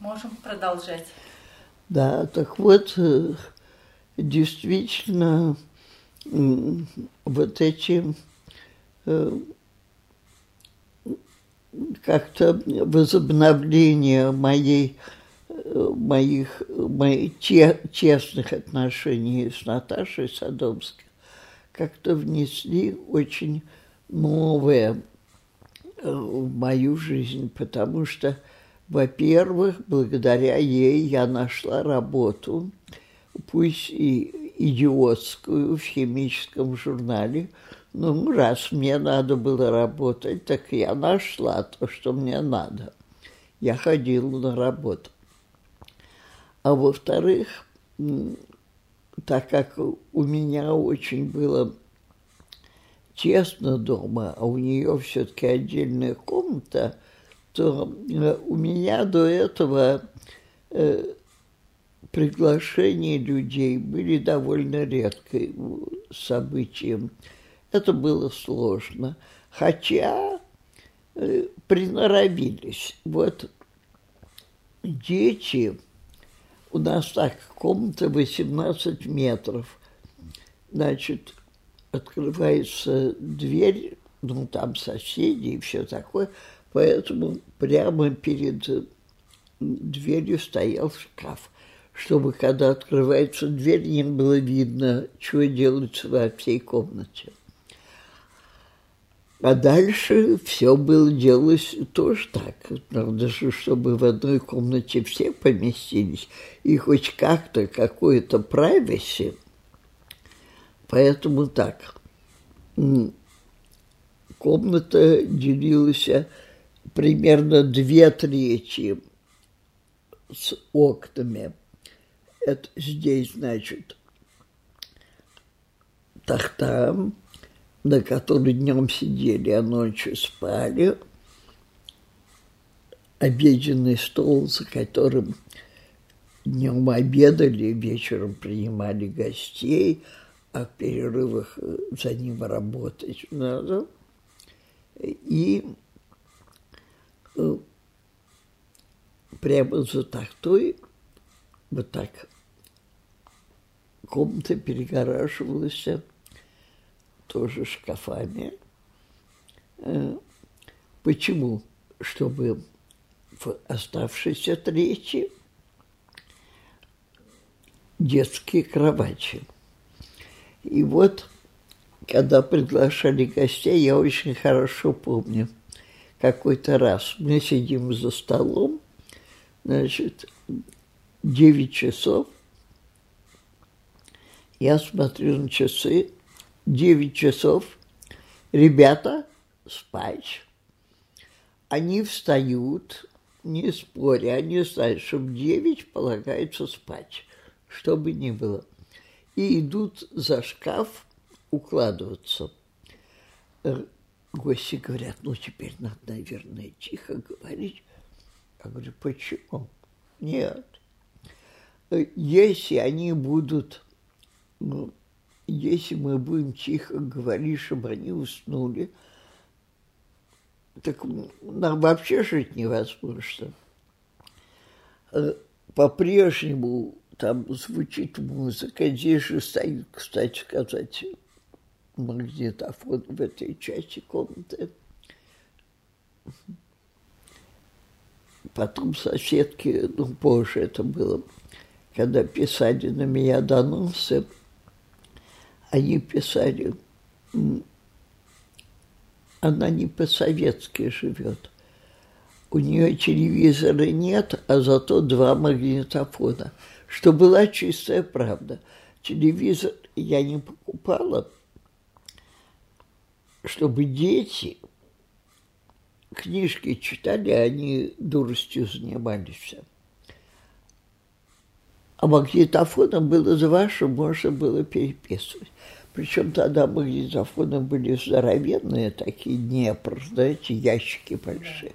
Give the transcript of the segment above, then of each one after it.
Можем продолжать. Да, так вот, э, действительно, вот эти э, как-то возобновление моей, э, моих, моих честных отношений с Наташей Садомской как-то внесли очень новое в мою жизнь, потому что, во-первых, благодаря ей я нашла работу, пусть и идиотскую, в химическом журнале. Ну, раз мне надо было работать, так я нашла то, что мне надо. Я ходила на работу. А во-вторых, так как у меня очень было тесно дома, а у нее все-таки отдельная комната, то э, у меня до этого э, приглашения людей были довольно редким событием. Это было сложно. Хотя э, приноровились. Вот дети, у нас так, комната 18 метров. Значит, открывается дверь, ну, там соседи и все такое, поэтому прямо перед дверью стоял шкаф, чтобы, когда открывается дверь, не было видно, что делается во всей комнате. А дальше все было делалось тоже так. Надо же, чтобы в одной комнате все поместились, и хоть как-то какое-то privacy – Поэтому так. Комната делилась примерно две трети с окнами. Это здесь, значит, тахта, на которой днем сидели, а ночью спали. Обеденный стол, за которым днем обедали, вечером принимали гостей – а в перерывах э, за ним работать надо. И прямо за тахтой вот так комната перегораживалась тоже шкафами. Э, почему? Чтобы в оставшейся трети детские кровати – и вот, когда приглашали гостей, я очень хорошо помню, какой-то раз мы сидим за столом, значит, 9 часов, я смотрю на часы, 9 часов, ребята, спать. Они встают, не споря, они знают, что в 9 полагается спать, что бы ни было и идут за шкаф укладываться. Гости говорят, ну теперь надо, наверное, тихо говорить. Я говорю, почему? Нет. Если они будут, ну, если мы будем тихо говорить, чтобы они уснули, так нам вообще жить невозможно. Э, по-прежнему там звучит музыка. Здесь же стоит, кстати сказать, магнитофон в этой части комнаты. Потом соседки, ну, позже это было, когда писали на меня доносы, они писали, она не по-советски живет. У нее телевизора нет, а зато два магнитофона – что была чистая правда. Телевизор я не покупала, чтобы дети книжки читали, а они дуростью занимались. А магнитофоном было два, что можно было переписывать. Причем тогда магнитофоны были здоровенные, такие Днепр, знаете, ящики большие.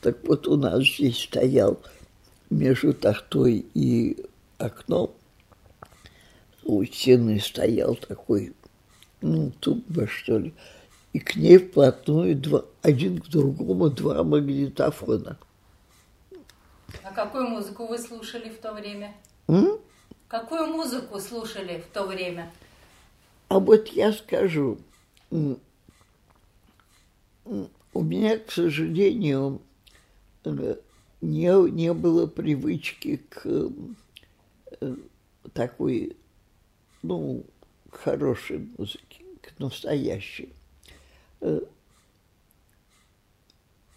Так вот у нас здесь стоял между тахтой и окно у стены стоял такой, ну, тумба, что ли, и к ней вплотную два, один к другому два магнитофона. А какую музыку вы слушали в то время? М? Какую музыку слушали в то время? А вот я скажу, у меня, к сожалению, э, не, не было привычки к э, такой, ну, к хорошей музыке, к настоящей. Э,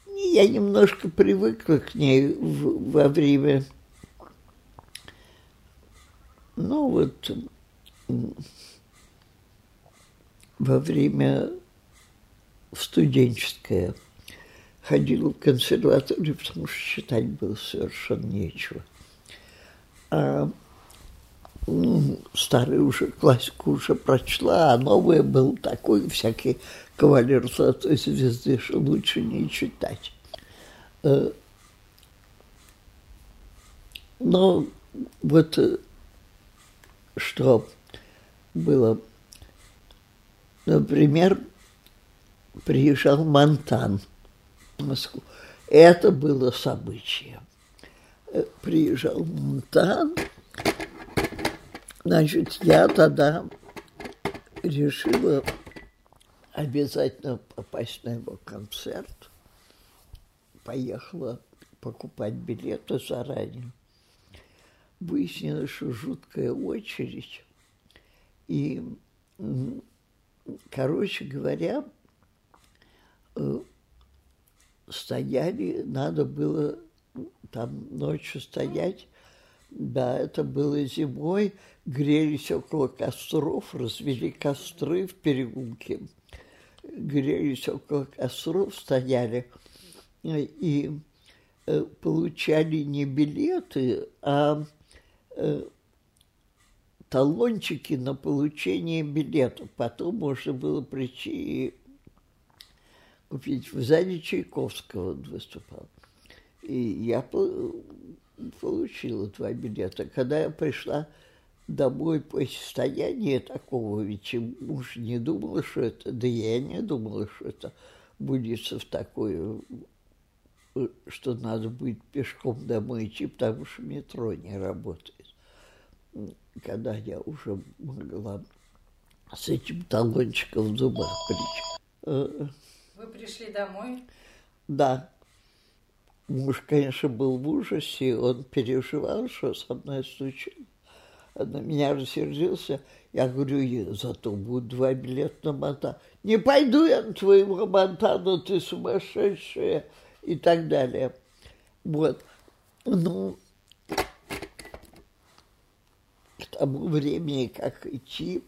Я немножко привыкла к ней в- во время, ну вот, во время в студенческое ходила в консерваторию, потому что читать было совершенно нечего. А м, старую уже классику уже прочла, а новое был такой всякий кавалер золотой звезды, что лучше не читать. Э, Но вот э, что было, например, приезжал Монтан в Москву. Это было событие. Э, Приезжал Монтан, значит, я тогда решила обязательно попасть на его концерт. Поехала покупать билеты заранее. Выяснилось, что жуткая очередь. И, короче говоря, э, стояли, надо было там ночью стоять. Да, это было зимой, грелись около костров, развели костры в переулке, грелись около костров, стояли э, и э, получали не билеты, а э, талончики на получение билетов. Потом можно было прийти и купить. В зале Чайковского он выступал. И я получила два билета. Когда я пришла домой после состояния такого, ведь муж не думал, что это, да я не думала, что это будет в такое, э, что надо будет пешком домой идти, потому что метро не работает. Когда я уже могла с этим талончиком в зубах прийти. Э, Вы пришли домой? Да. Муж, конечно, был в ужасе, он переживал, что со мной случилось. На меня рассердился. Я говорю, «Я- зато будут два билета на Монтан. Не пойду я на твоего Монтана, ты сумасшедшая и так далее. Вот. Ну, к тому времени, как идти,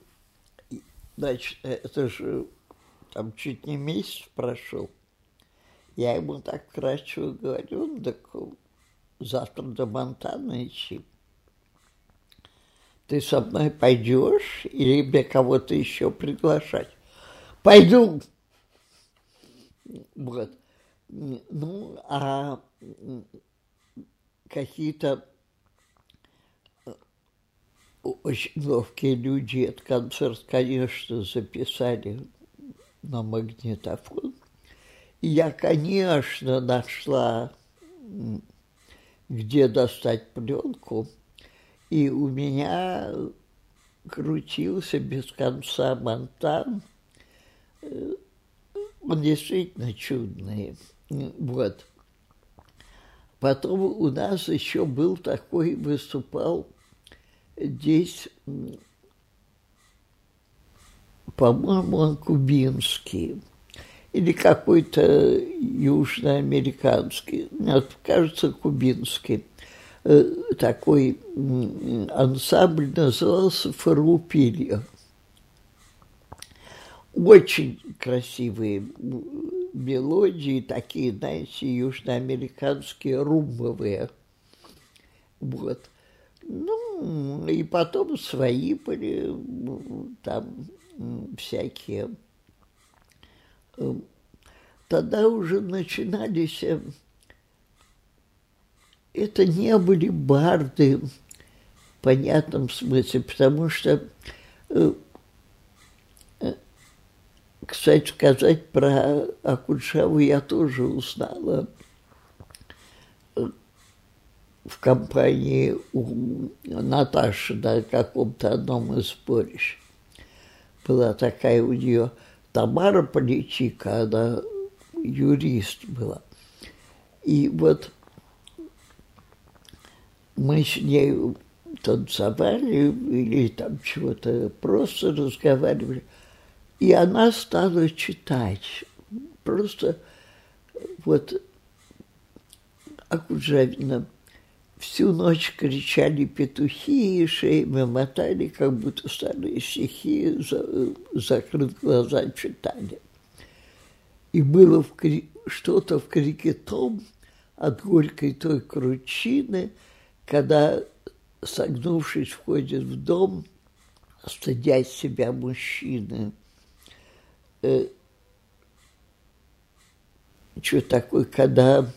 значит, это же там чуть не месяц прошел. Я ему так вкратчиво говорю, «Ну, так завтра до Монтана идти. Ты со мной пойдешь или мне кого-то еще приглашать? Пойду. Вот. Ну, а какие-то очень ловкие люди этот концерт, конечно, записали на магнитофон. Я, конечно, нашла, где достать пленку, и у меня крутился без конца монтан. Э, Он действительно чудный. Вот. Потом у нас еще был такой, выступал здесь, по-моему, он кубинский или какой-то южноамериканский, нет, кажется, кубинский. Э, Такой ансамбль назывался «Фарупилья». Очень красивые мелодии, такие, знаете, южноамериканские, румбовые. Вот. Ну, и потом свои были, там всякие. Э, Тогда уже начинались, э, это не были барды в понятном смысле, потому что, э, кстати сказать, про Акуджаву я тоже узнала в компании у Наташи на каком-то одном из сборищ. Была такая у нее Тамара Поличика, она юрист была. И вот мы с ней танцевали или там чего-то просто разговаривали. И она стала читать. Просто вот Акуджавина всю ночь кричали петухи, и шеями мотали, как будто старые стихи, за, закрыв глаза, читали. И было в кри... что-то в крике том от горькой той кручины, когда, согнувшись, входит в дом, стыдясь себя мужчины. Э, что такое, когда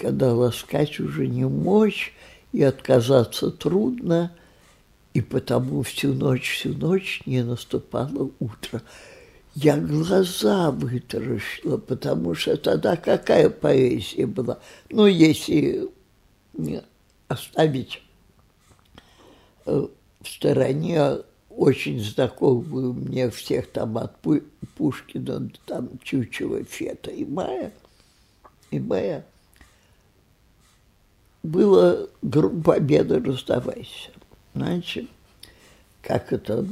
когда ласкать уже не мочь, и отказаться трудно, и потому всю ночь, всю ночь не наступало утро. Я глаза вытаращила, потому что тогда какая поэзия была? Ну, если оставить э, в стороне очень знакомую мне всех там от Пушкина, там Чучева, Фета и Мая, и Мая, было группа победы «Расставайся». Знаете, как это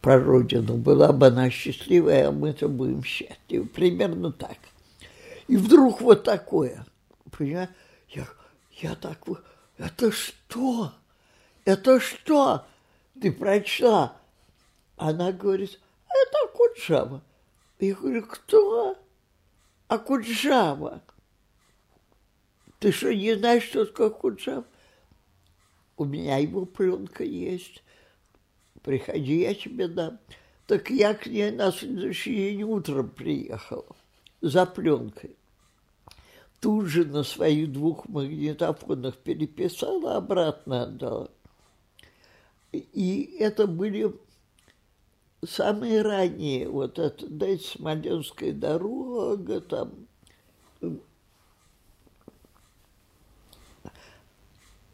про родину. Была бы она счастливая, а мы-то будем счастливы. Примерно так. И вдруг вот такое. Понимаешь? Я, я так... Это что? Это что? Ты прочла? Она говорит, это Акуджава. Я говорю, кто? Акуджава. Ты что, не знаешь, что такое Акуджава? У меня его пленка есть. Приходи, я тебе дам. Так я к ней на следующий день утром приехала за пленкой тут же на своих двух магнитофонах переписала, обратно отдала. И это были самые ранние, вот это, дайте, Смоленская дорога, там,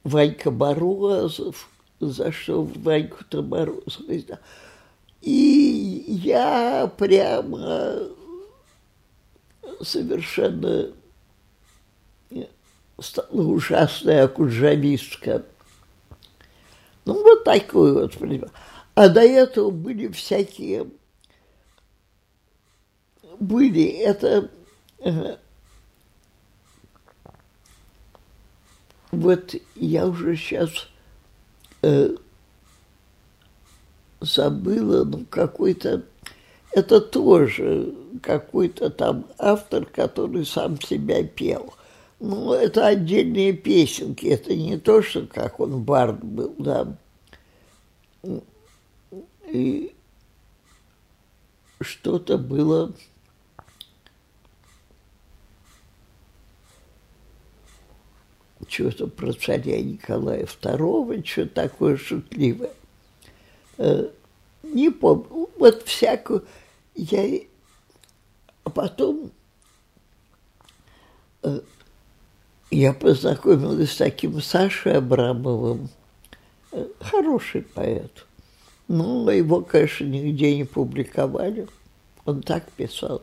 Ванька Морозов, за что Ваньку-то. И я прямо совершенно стала ужасная акуджавистка. Ну, вот такой вот, А до этого были всякие... Были это... вот я уже сейчас э, забыла, ну, какой-то... Это тоже какой-то там автор, который сам себя пел – ну, это отдельные песенки, это не то, что как он бард был, да. И что-то было... Что-то про царя Николая II, что такое шутливое. Э, не помню. Вот всякую... Я... А потом э, я познакомилась с таким Сашей Абрамовым, э, хороший поэт. Ну, его, конечно, нигде не публиковали. Он так писал.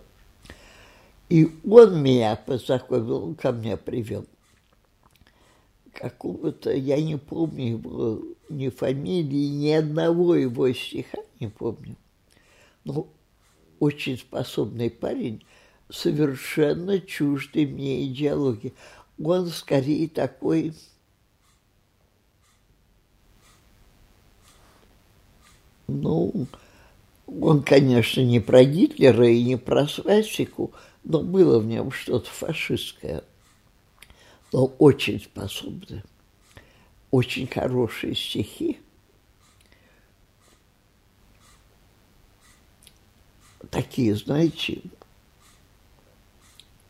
И он меня познакомил, он ко мне привел. Какого-то, я не помню его ни фамилии, ни одного его стиха не помню. Но очень способный парень, совершенно чуждый мне идеологии он скорее такой ну, он, конечно, не про Гитлера и не про свастику, но было в нем что-то фашистское, но очень способный, очень хорошие стихи. Такие, знаете,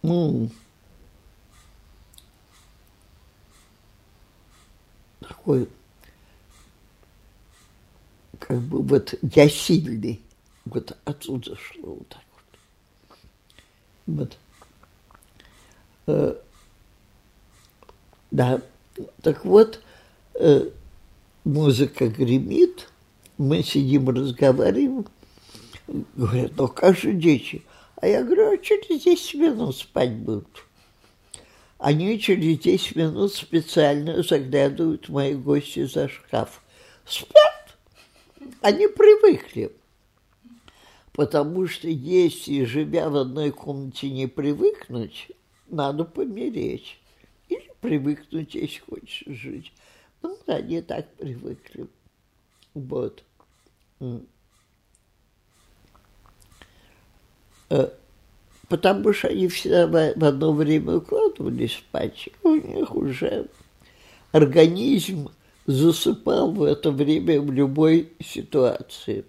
ну, такой, как бы вот я сильный. Вот отсюда шло вот так вот. Вот. Да, так вот, э, музыка гремит, мы сидим, разговариваем, говорят, ну как же дети? А я говорю, а через 10 минут спать будут. Они через 10 минут специально заглядывают мои гости за шкаф. Спят. Они привыкли. Потому что если, живя в одной комнате, не привыкнуть, надо помереть. Привыкнуть, если хочешь жить. Ну, они так привыкли. Вот. Э, потому что они всегда в одно время укладывались спать, и у них уже организм засыпал в это время в любой ситуации.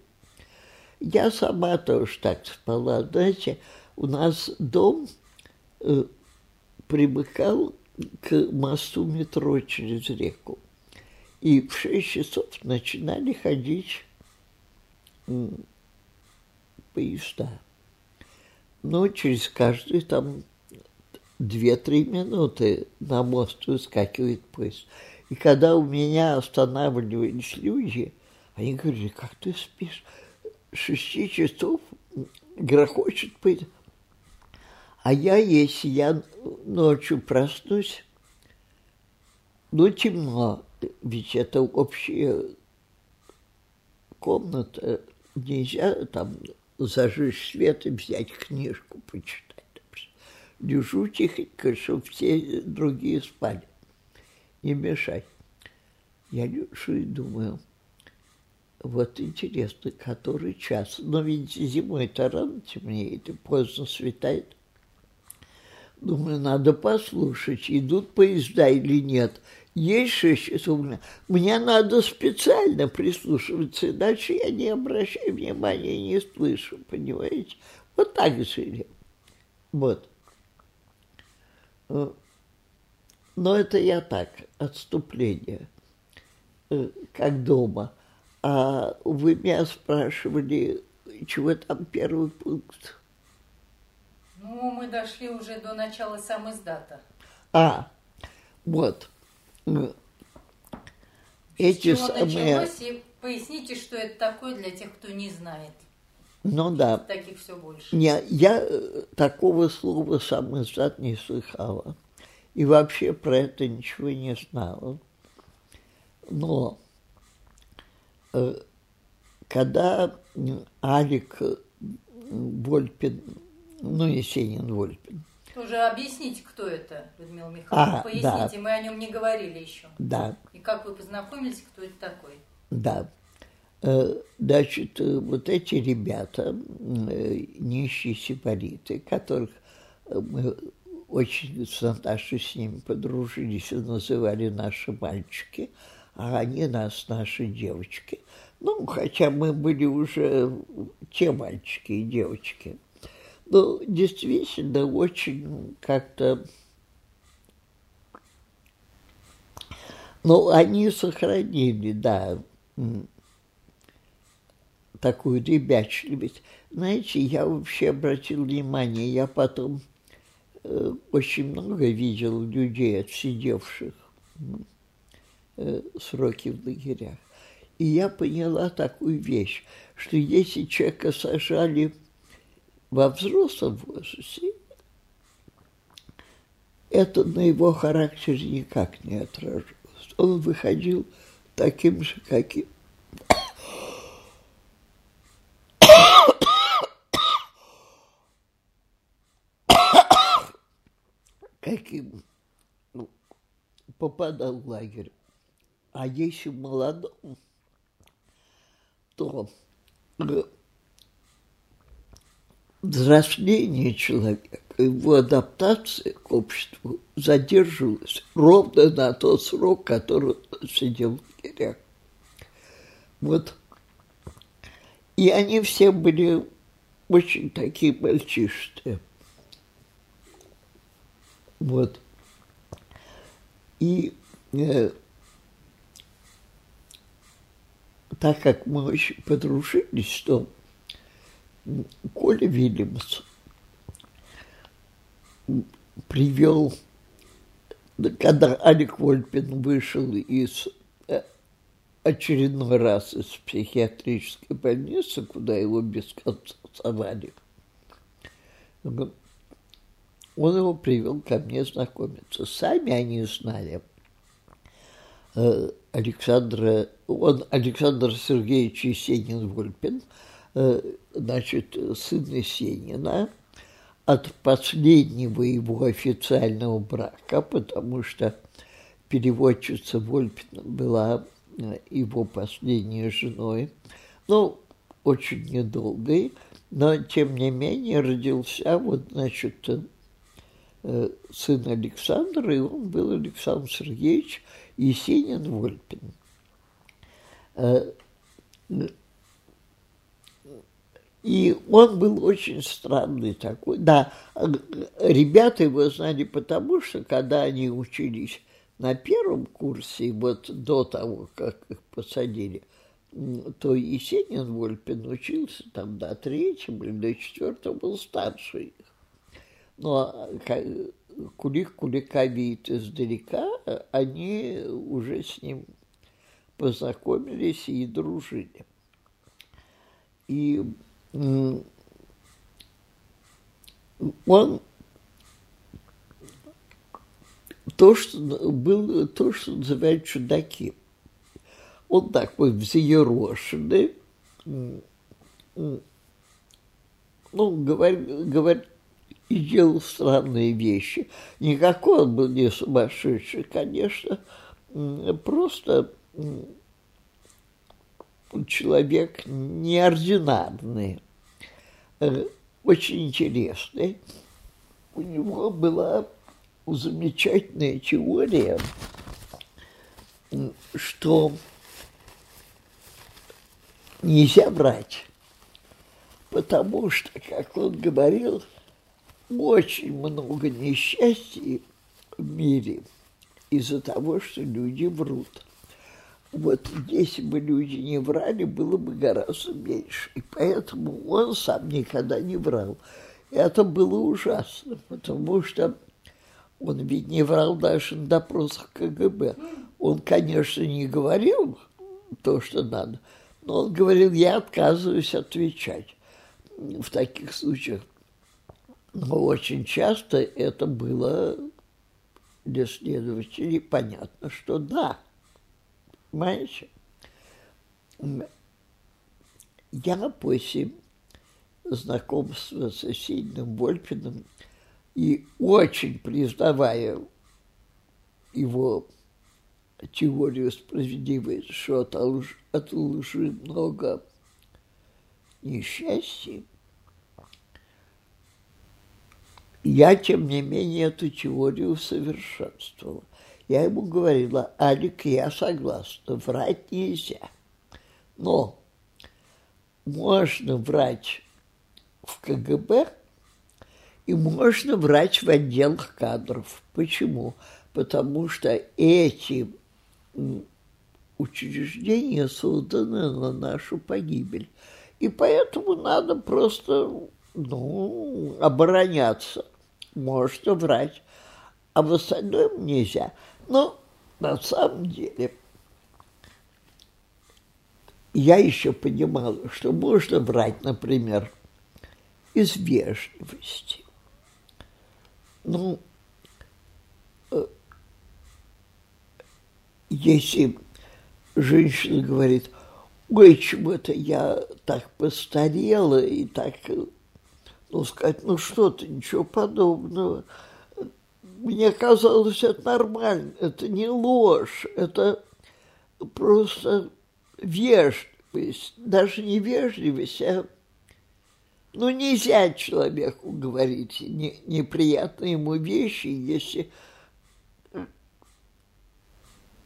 Я сама тоже так спала. Знаете, у нас дом э, примыкал к мосту метро через реку. И в шесть часов начинали ходить поезда. Но через каждые там две-три минуты на мост выскакивает поезд. И когда у меня останавливались люди, они говорили, как ты спишь? Шести часов грохочет поезд. А я, если я ночью проснусь, ну, темно, ведь это общая комната, нельзя там зажечь свет и взять книжку почитать. Лежу тихонько, чтобы все другие спали. Не мешать. Я лежу и думаю, вот интересно, который час. Но ведь зимой-то рано темнеет и поздно светает. Думаю, надо послушать, идут поезда или нет. Есть шесть часов. Мне надо специально прислушиваться, иначе я не обращаю внимания, не слышу, понимаете? Вот так жили. Вот. Но это я так, отступление, э, как дома. А вы меня спрашивали, чего там первый пункт? Ну, мы дошли уже до начала сам издата. А, вот. Эти С чего самые... началось, и поясните, что это такое для тех, кто не знает. Ну да. Таких все больше. Не, я э, такого слова сам издат не слыхала. И вообще про это ничего не знала. Но э, когда Алик Вольпин ну, Есенин Вольпин. Тоже объясните, кто это, Людмила Михайловна. А, Поясните, да. мы о нем не говорили еще. Да. И как вы познакомились, кто это такой? Да. Э, значит, э, вот эти ребята, э, нищие сепариты, которых мы очень с Наташей с ними подружились и называли наши мальчики, а они нас наши девочки. Ну, хотя мы были уже те мальчики и девочки – ну, действительно, очень как-то... Ну, они сохранили, да, такую ребячливость. Знаете, я вообще обратил внимание, я потом э, очень много видел людей, отсидевших э, сроки в лагерях. И я поняла такую вещь, что если человека сажали во взрослом возрасте, это на его характере никак не отражалось. Он выходил таким же, каким каким ну, попадал в лагерь. А если молодом, то взросление человека, его адаптация к обществу задерживалась ровно на тот срок, который он сидел в лагерях. Вот. И они все были очень такие мальчишные. Вот. И э, так как мы очень подружились, что Коля Вильямс привел, когда Алик Вольпин вышел из э, очередной раз из психиатрической больницы, куда его без совали, он его привел ко мне знакомиться. Сами они знали э, Александра, он Александр Сергеевич Есенин-Вольпин, э, значит, сын Есенина, от последнего его официального брака, потому что переводчица Вольпина была э, его последней женой, ну, очень недолгой, но, тем не менее, родился вот, значит, Э, сын Александра, и он был Александр Сергеевич Есенин-Вольпин. Э, и он был очень странный такой. Да, ребята его знали потому, что когда они учились на первом курсе, вот до того, как их посадили, то Есенин Вольпин учился там до третьего или до четвертого, был старше их. Но Кулик Кулика видит издалека, они уже с ним познакомились и дружили. И он то, что был то, что называют чудаки. Он такой взъерошенный, ну, говорит, говорит и делал странные вещи. Никакой он был не сумасшедший, конечно, просто человек неординарный, э, очень интересный. У него была замечательная теория, что нельзя врать, потому что, как он говорил, очень много несчастий в мире из-за того, что люди врут. Вот если бы люди не врали, было бы гораздо меньше. И поэтому он сам никогда не врал. И это было ужасно, потому что он ведь не врал даже на допросах КГБ. Он, конечно, не говорил то, что надо, но он говорил, я отказываюсь отвечать в таких случаях. Но очень часто это было для следователей понятно, что да. Понимаете? Я после знакомства с соседним Вольпиным и очень признавая его теорию справедливости, что от лжи, от лжи много несчастья, я, тем не менее, эту теорию усовершенствовала. Я ему говорила, Алик, я согласна, врать нельзя. Но можно врать в КГБ и можно врать в отделах кадров. Почему? Потому что эти учреждения созданы на нашу погибель. И поэтому надо просто ну, обороняться можно врать, а в остальном нельзя. Но на самом деле я еще понимала, что можно врать, например, из вежливости. Ну, э, если женщина говорит, ой, чего-то я так постарела и так ну, сказать, ну что ты, ничего подобного. Мне казалось, это нормально, это не ложь, это просто вежливость, даже не вежливость, а ну, нельзя человеку говорить не, неприятные ему вещи, если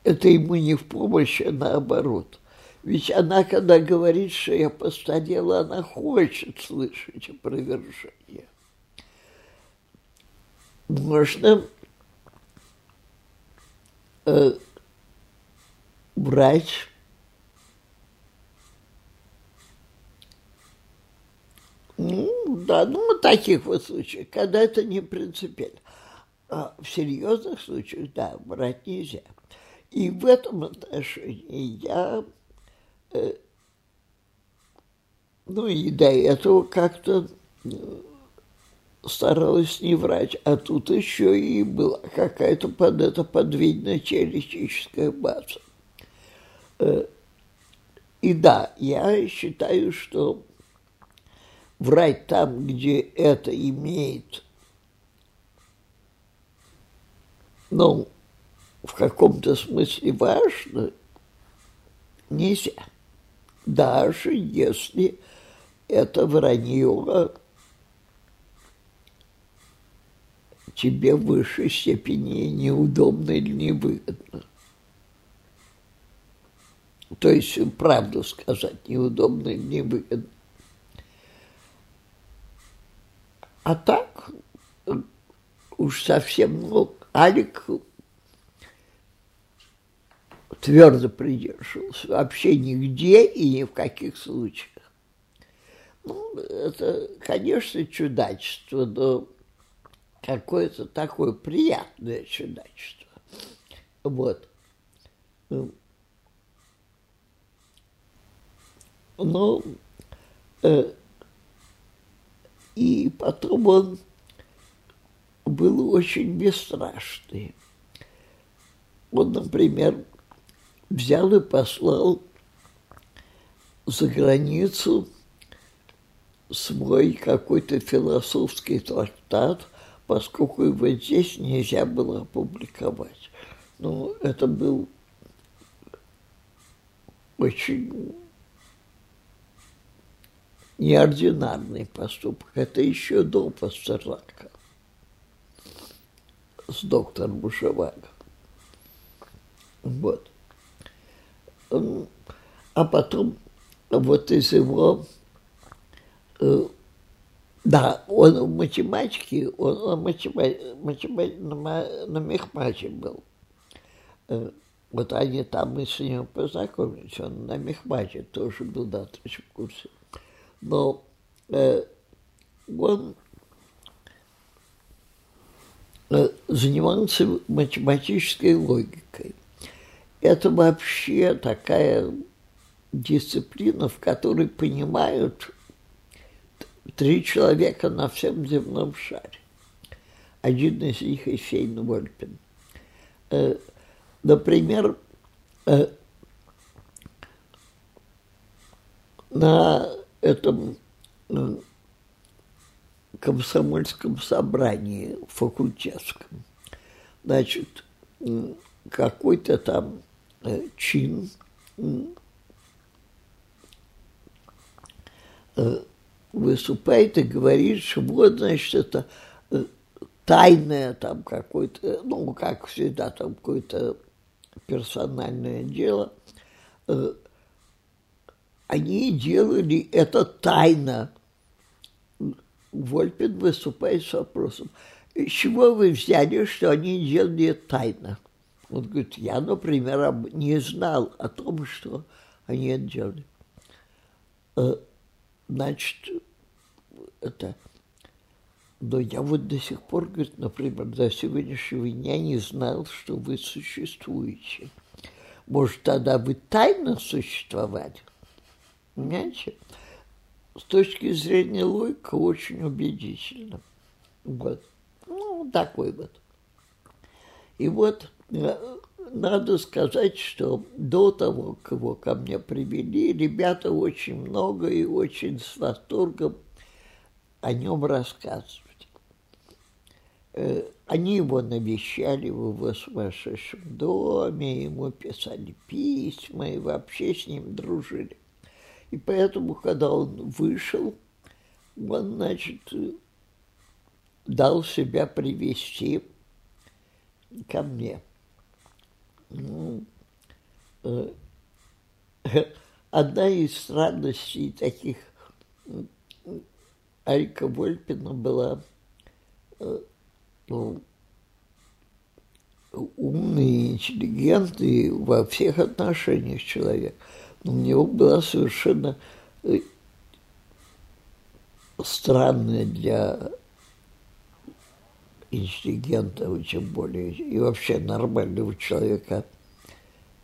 это ему не в помощь, а наоборот – ведь она, когда говорит, что я постарела, она хочет слышать опровержение. Можно э, брать ну, да, ну, таких вот случаях, когда это не принципиально. А в серьезных случаях, да, врать нельзя. И в этом отношении я, э, ну и до этого как-то э, старалась не врать, а тут еще и была какая-то под это подвидная теоретическая база. Э, и да, я считаю, что врать там, где это имеет, ну, в каком-то смысле важно, нельзя. Даже если это вранье тебе в высшей степени неудобно или невыгодно. То есть правду сказать неудобно или невыгодно. А так уж совсем, ну, Алик твердо придерживался. Вообще нигде и ни в каких случаях. Ну, это, конечно, чудачество, но какое-то такое приятное чудачество. Вот. Ну, э, и потом он был очень бесстрашный. Он, например, взял и послал за границу свой какой-то философский трактат, поскольку его здесь нельзя было опубликовать. Ну, это был очень неординарный поступок. Это еще до Пастернака с доктором Бушевага. Вот. А потом вот из его... Э, да, он в математике, он на, математике, на, на мехмате был. Э, вот они там мы с ним познакомились, он на мехмате тоже был на третьем курсе но э, он э, занимался математической логикой. Это вообще такая дисциплина, в которой понимают три человека на всем земном шаре. Один из них Эйфейн Вольпин. Э, например, э, на этом ну, комсомольском собрании факультетском. Значит, какой-то там э, чин э, выступает и говорит, что вот, значит, это э, тайное там какое-то, ну, как всегда, там какое-то персональное дело – они делали это тайно. Вольпин выступает с вопросом, из чего вы взяли, что они делали тайно? Он говорит, я, например, не знал о том, что они это делали. Э, значит, это... Но я вот до сих пор, говорит, например, до сегодняшнего дня не знал, что вы существуете. Может, тогда вы тайно существовали? Понимаете? С точки зрения логика очень убедительно. Вот. Ну, такой вот. И вот э, надо сказать, что до того, как его ко мне привели, ребята очень много и очень с восторгом о нем рассказывали. Э, они его навещали в его сумасшедшем доме, ему писали письма и вообще с ним дружили. И поэтому, когда он вышел, он, значит, дал себя привести ко мне. Ну, э, одна из странностей таких Алька Вольпина была э, ну, умный, интеллигентный во всех отношениях человек – у него была совершенно э, странное для интеллигента, тем более, и вообще нормального человека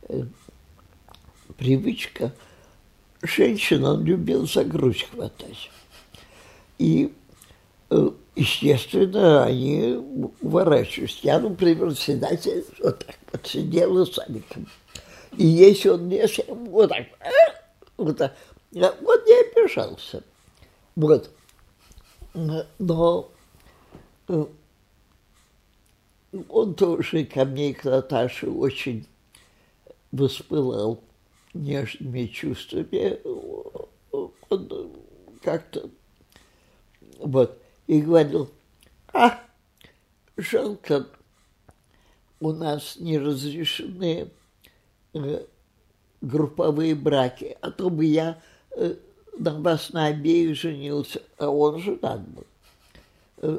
э, привычка. Женщина любила за грудь хватать. И, э, естественно, они уворачивались. Я, например, всегда вот так вот сидела с Аликом. И если он мне вот так, вот так, он не обижался. Вот. Но э, он тоже ко мне и к Наташе очень воспылал нежными чувствами. Он как-то вот, и говорил, а, жалко, у нас не разрешены э, групповые браки, а то бы я э, на вас на обеих женился, а он женат был. Э,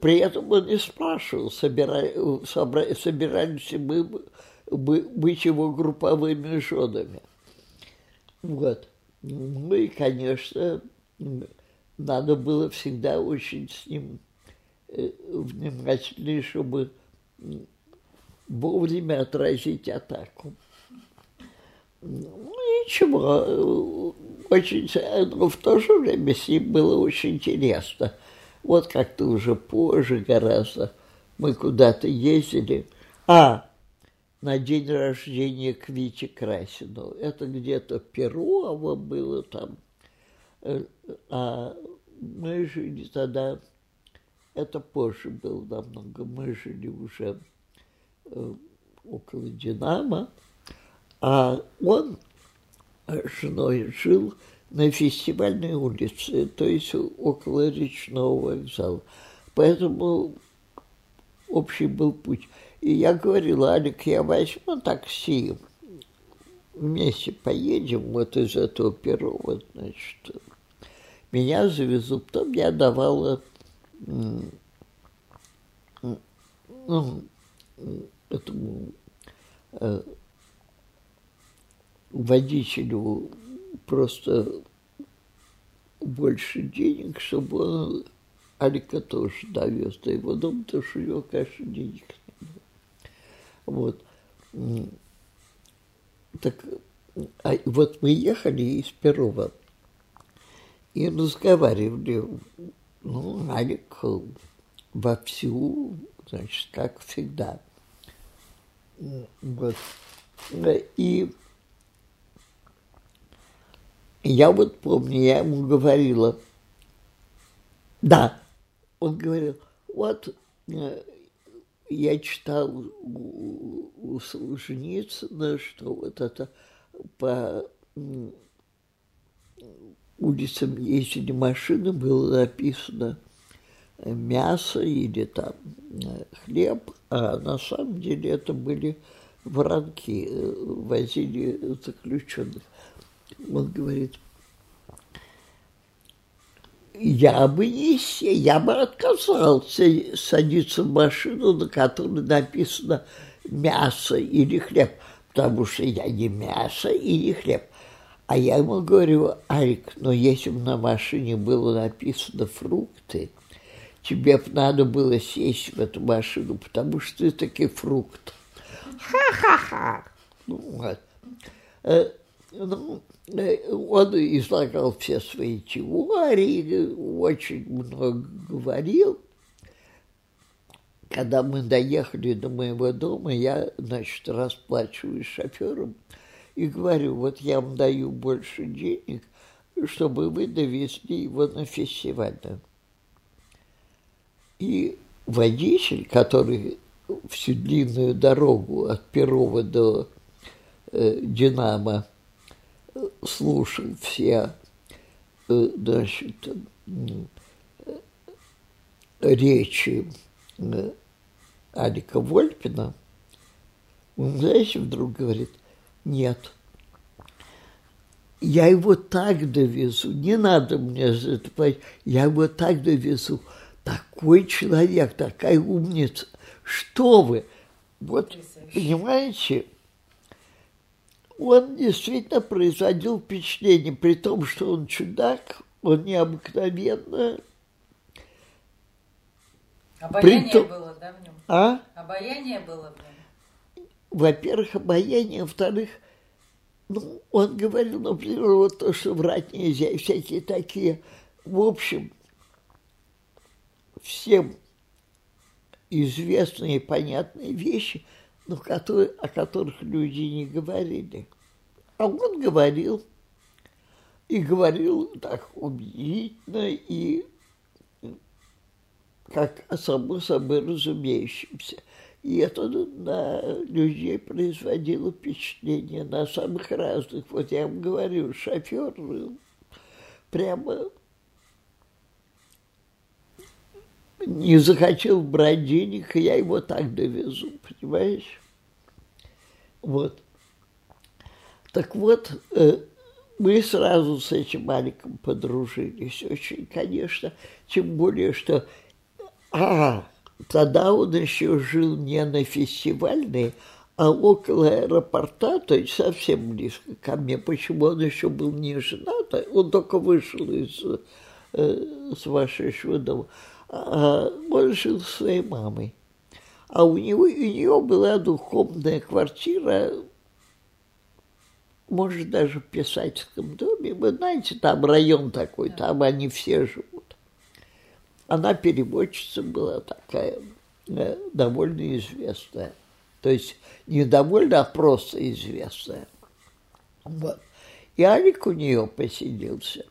при этом он не спрашивал, собирали, собирались ли мы быть его групповыми женами. Вот. Ну и, конечно, надо было всегда очень с ним э, внимательнее, чтобы вовремя отразить атаку. Ну, ничего, очень, но в то же время с ним было очень интересно – вот как-то уже позже гораздо мы куда-то ездили. А, на день рождения к Вите Красину. Это где-то Перово было там. Э, а мы жили тогда, это позже было намного, мы жили уже э, около Динамо, а он с женой жил на фестивальной улице, то есть около речного вокзала. Поэтому общий был путь. И я говорила, Алик, я возьму такси, вместе поедем вот из этого первого, значит, меня завезут. Потом я давала ну, этому э, водителю просто больше денег, чтобы он Алика тоже довез до его дома, потому что у него, конечно, денег не было. Вот. Так, а вот мы ехали из Перова и разговаривали. Ну, Алик вовсю, значит, как всегда. Вот. И я вот помню, я ему говорила, да, он говорил, вот э, я читал у Солженицына, что вот это по улицам ездили машины, было написано мясо или там э, хлеб, а на самом деле это были воронки, э, возили заключенных он говорит, я бы не я бы отказался садиться в машину, на которой написано мясо или хлеб, потому что я не мясо и не хлеб. А я ему говорю, Алик, но если бы на машине было написано фрукты, тебе бы надо было сесть в эту машину, потому что ты таки фрукт. Ха-ха-ха. Ну вот. Э, ну, Э, он излагал все свои теории, очень много говорил. Когда мы доехали до моего дома, я, значит, расплачиваюсь шофером и говорю, вот я вам даю больше денег, чтобы вы довезли его на фестиваль. И водитель, который всю длинную дорогу от Перова до э, Динамо слушал все, э, значит, речи э, Алика Вольпина, он, знаете, вдруг говорит, нет, я его так довезу, не надо мне затупать, я его так довезу, такой человек, такая умница, что вы, вот, понимаете, он действительно производил впечатление, при том, что он чудак, он необыкновенно... Обаяние Притом... было, да, в нем? А? Обаяние было в нем? Во-первых, обаяние, во-вторых, ну, он говорил, например, вот то, что врать нельзя, и всякие такие, в общем, всем известные и понятные вещи, но которые, о которых люди не говорили. А он говорил, и говорил так убедительно и как само собой разумеющимся. И это на людей производило впечатление, на самых разных. Вот я вам говорю, шофер прямо не захотел брать денег, и я его так довезу, понимаешь? Вот. Так вот, э, мы сразу с этим Маликом подружились очень, конечно, тем более, что... А, тогда он еще жил не на фестивальной, а около аэропорта, то есть совсем близко ко мне. Почему он еще был не женат, он только вышел из э, с вашей дома. А он жил с своей мамой. А у него у нее была двухкомнатная квартира может, даже в писательском доме. Вы знаете, там район такой, там они все живут. Она переводчица была такая, э, довольно известная. То есть не довольно, а просто известная. Вот. И Алик у нее поселился.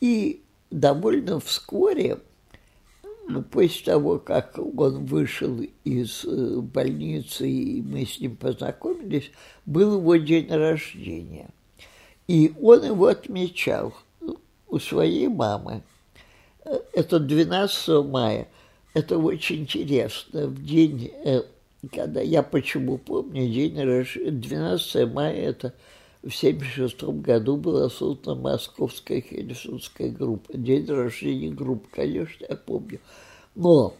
И довольно вскоре ну, после того, как он вышел из э, больницы, и мы с ним познакомились, был его день рождения. И он его отмечал у своей мамы. Это 12 мая. Это очень интересно. В день, э, когда я почему помню, день рождения, 12 мая, это в 1976 году была создана Московская Хельсинская группа. День рождения группы, конечно, я помню. Но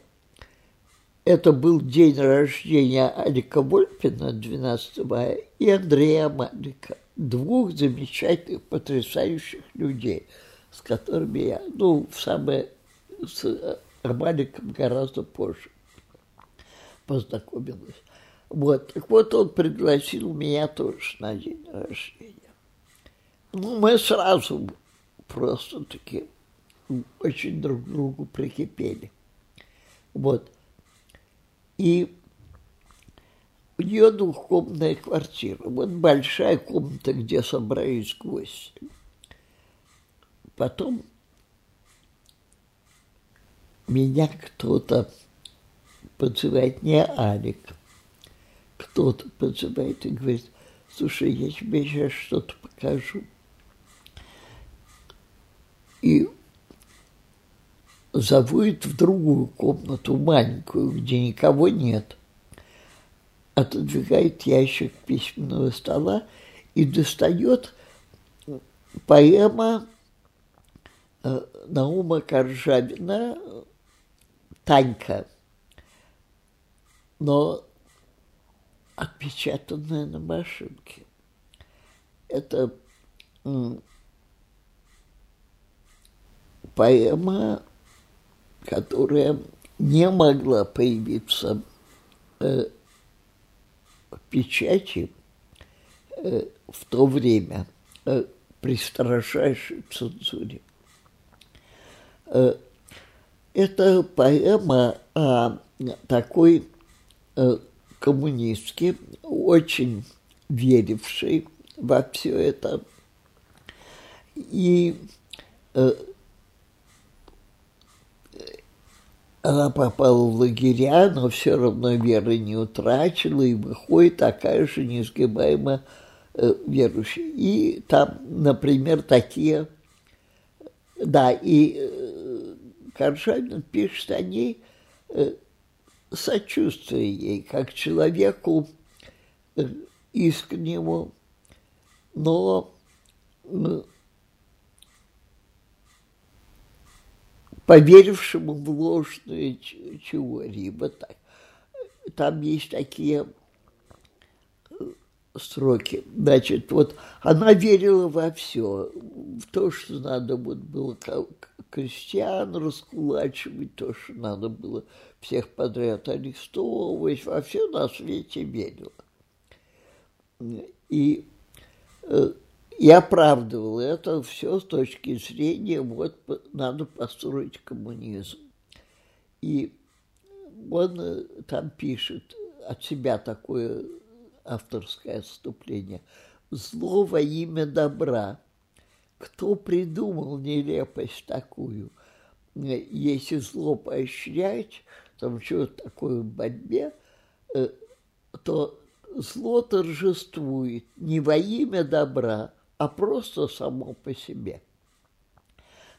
это был день рождения Алика Вольпина 12 мая и Андрея Малика, двух замечательных, потрясающих людей, с которыми я, ну, в самое, с Маликом гораздо позже познакомилась. Вот, так вот он пригласил меня тоже на день рождения. Ну, мы сразу просто-таки очень друг к другу прикипели. Вот. И у нее двухкомнатная квартира. Вот большая комната, где собрались гости. Потом меня кто-то подзывает, не Алик, кто-то подзывает и говорит, слушай, я тебе сейчас что-то покажу. И зовут в другую комнату, маленькую, где никого нет. Отодвигает ящик письменного стола и достает поэма Наума Коржавина «Танька», но отпечатанная на машинке. Это поэма, которая не могла появиться э, в печати э, в то время э, при строжайшей цензуре. Э, это поэма о такой э, коммунистке, очень верившей во все это. И э, она попала в лагеря, но все равно веры не утратила и выходит такая же несгибаемая э, верующая. И там, например, такие, да, и э, Коржавин пишет о ней э, сочувствие ей, как человеку э, искреннему, но ну, поверившему в ложные теории. Вот так. Там есть такие строки. Значит, вот она верила во все, в то, что надо вот было крестьян раскулачивать, то, что надо было всех подряд арестовывать, во все на свете верила. И, э, и оправдывала это все с точки зрения, вот надо построить коммунизм. И он э, там пишет от себя такое авторское отступление. Зло во имя добра. Кто придумал нелепость такую? Если зло поощрять, там что-то такое в борьбе, э, то зло торжествует не во имя добра, а просто само по себе.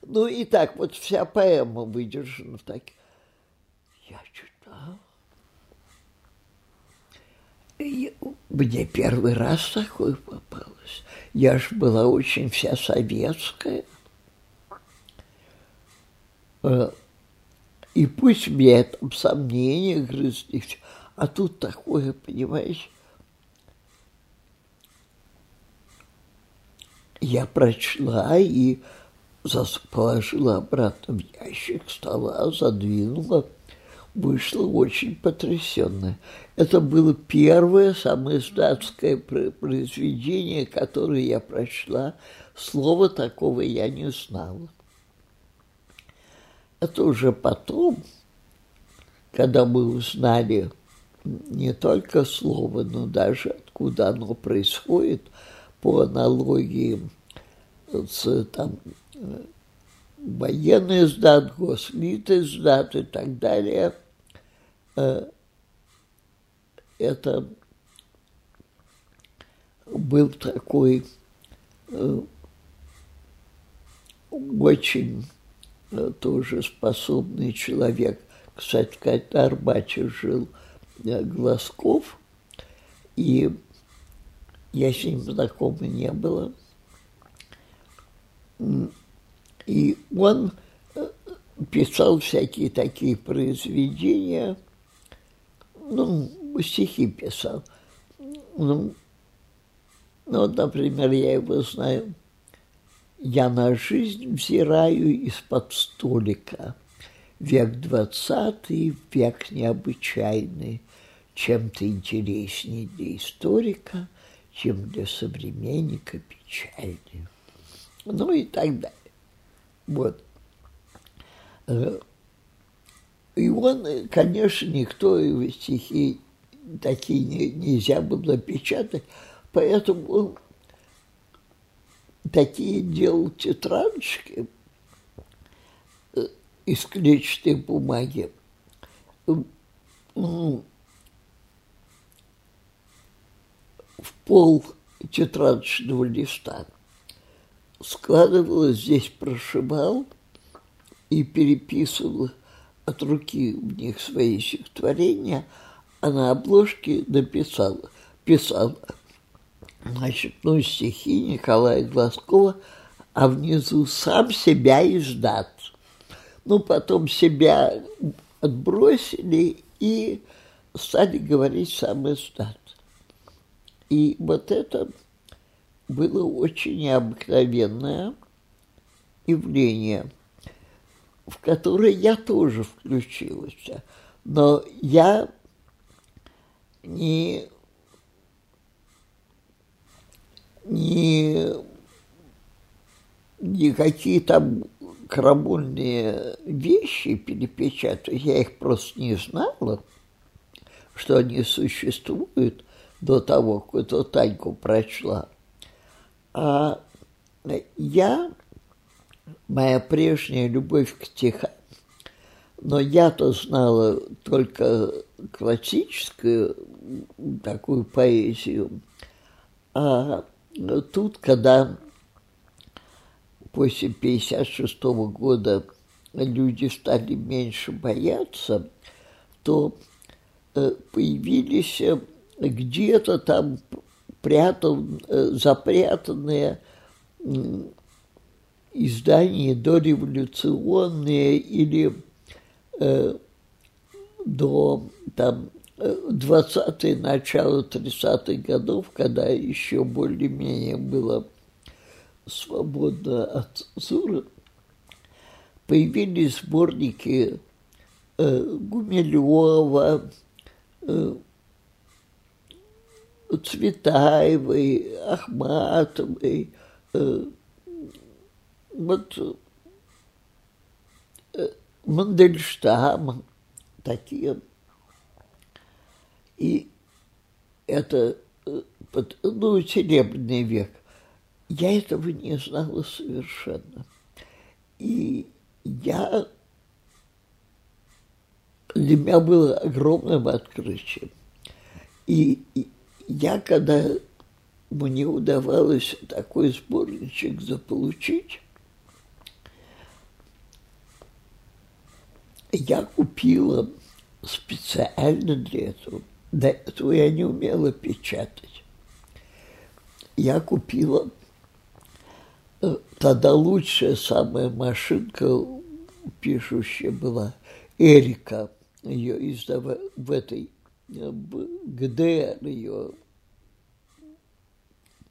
Ну и так вот вся поэма выдержана в таких. Я читал. И мне первый раз такое попалось. Я ж была очень вся советская. Э, и пусть мне там сомнения грызли, а тут такое, понимаешь, я прочла и положила обратно в ящик стола, задвинула вышла очень потрясенная. Это было первое самое датское произведение, которое я прочла. Слова такого я не знала. Это уже потом, когда мы узнали не только слово, но даже откуда оно происходит, по аналогии с там, военный сдат, гослит сдат и так далее – Э, это был такой э, очень э, тоже способный человек. Кстати, в Арбате жил Глазков, и я с ним знакома не было. И он писал всякие такие произведения – ну, стихи писал. Ну, ну, вот, например, я его знаю. Я на жизнь взираю из-под столика. Век двадцатый, век необычайный, чем-то интереснее для историка, чем для современника печальный. Ну и так далее. Вот. Э, и он, конечно, никто его стихи такие не, нельзя было печатать, поэтому он такие делал тетрадочки э, из клетчатой бумаги. В пол тетрадочного листа складывал, здесь прошивал и переписывал от руки в них свои стихотворения, а на обложке написала, писала, значит, ну, стихи Николая Глазкова, а внизу сам себя издат. Ну, потом себя отбросили и стали говорить сам издат. И вот это было очень необыкновенное явление – в который я тоже включилась. Но я не, не никакие там крамольные вещи перепечатать, я их просто не знала, что они существуют до того, как эту Таньку прочла. А я моя прежняя любовь к стихам. Но я-то знала только классическую такую поэзию. А тут, когда после 56 -го года люди стали меньше бояться, то э, появились э, где-то там прятан, э, запрятанные издания дореволюционные или э, до там 20-е, начало 30-х годов, когда еще более-менее было свободно от цензуры, появились сборники э, Гумилева, э, Цветаевой, Ахматовой, э, вот э, Мандельштама, такие. И это, э, ну, Серебряный век. Я этого не знала совершенно. И я для меня было огромным открытием. И, и я, когда мне удавалось такой сборничек заполучить, я купила специально для этого. До этого я не умела печатать. Я купила э, тогда лучшая самая машинка пишущая была Эрика. Ее издавали в этой э, ГДР ее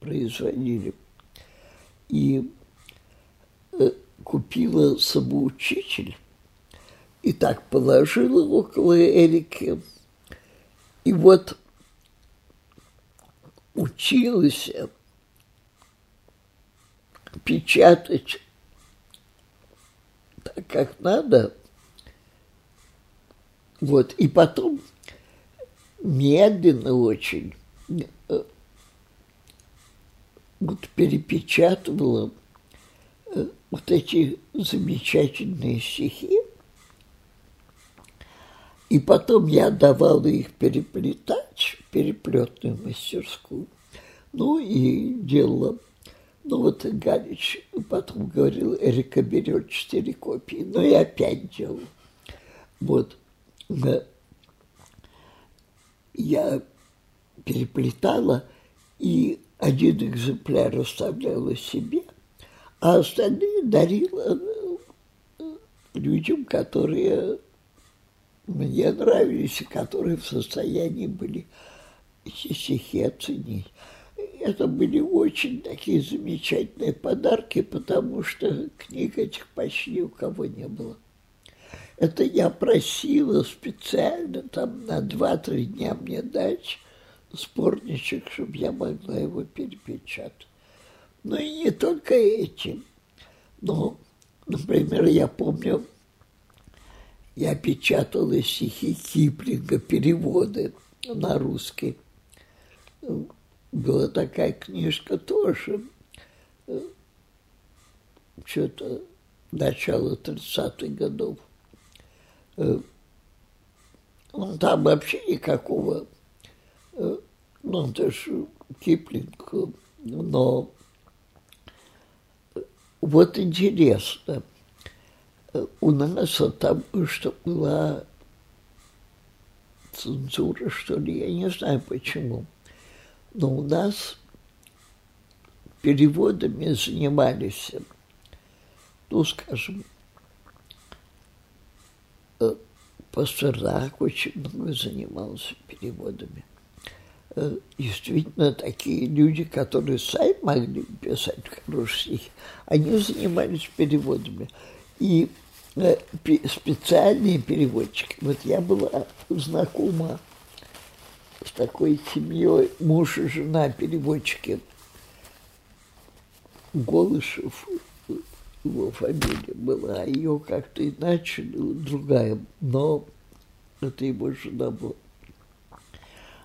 производили. И э, купила самоучитель и так положила около Эрики. И вот училась печатать так, как надо. Вот, и потом медленно очень э, вот перепечатывала э, вот эти замечательные стихи. И потом я давала их переплетать в переплетную мастерскую. Ну и делала. Ну вот Галич потом говорил, Эрика берет четыре копии. Ну и опять делал. Вот. Я переплетала, и один экземпляр оставляла себе, а остальные дарила э, людям, которые мне нравились, которые в состоянии были стихи оценить. Это были очень такие замечательные подарки, потому что книг этих почти у кого не было. Это я просила специально там на два-три дня мне дать сборничек, чтобы я могла его перепечатать. Но и не только этим. Но, например, я помню, я печатала стихи Киплинга, переводы на русский. Была такая книжка тоже, что-то начало 30-х годов. Ну, там вообще никакого, ну, это же Киплинг, но вот интересно – у нас там что была цензура, что ли, я не знаю почему. Но у нас переводами занимались, ну, скажем, э, Пастернак очень много занимался переводами. Э, действительно, такие люди, которые сами могли писать хорошие они занимались переводами. И Специальные переводчики. Вот я была знакома с такой семьей, муж и жена переводчики. Голышев, его фамилия была, а ее как-то иначе, другая, но это его жена была.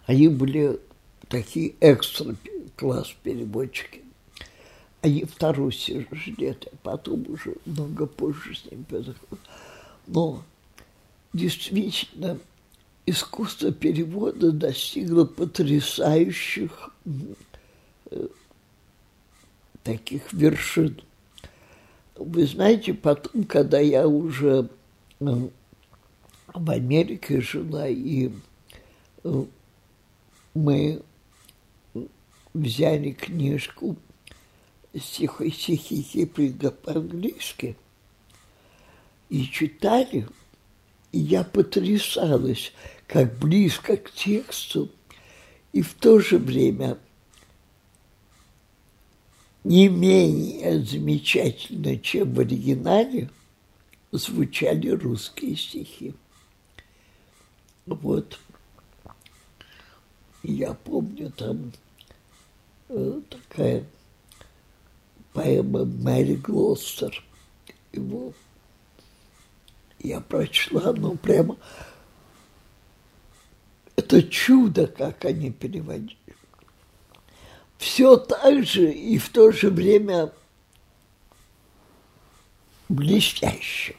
Они были такие экстра класс переводчики. Они в Тарусе жили, а потом уже много позже с ним переехал. Но действительно искусство перевода достигло потрясающих э, таких вершин. Вы знаете, потом, когда я уже э, в Америке жила, и э, мы взяли книжку стихи, стихи Киплинга по-английски и читали, и я потрясалась, как близко к тексту, и в то же время не менее замечательно, чем в оригинале, звучали русские стихи. Вот. Я помню там э, такая поэма Мэри Глостер. Его я прочла, ну прямо это чудо, как они переводили. Все так же и в то же время блестяще.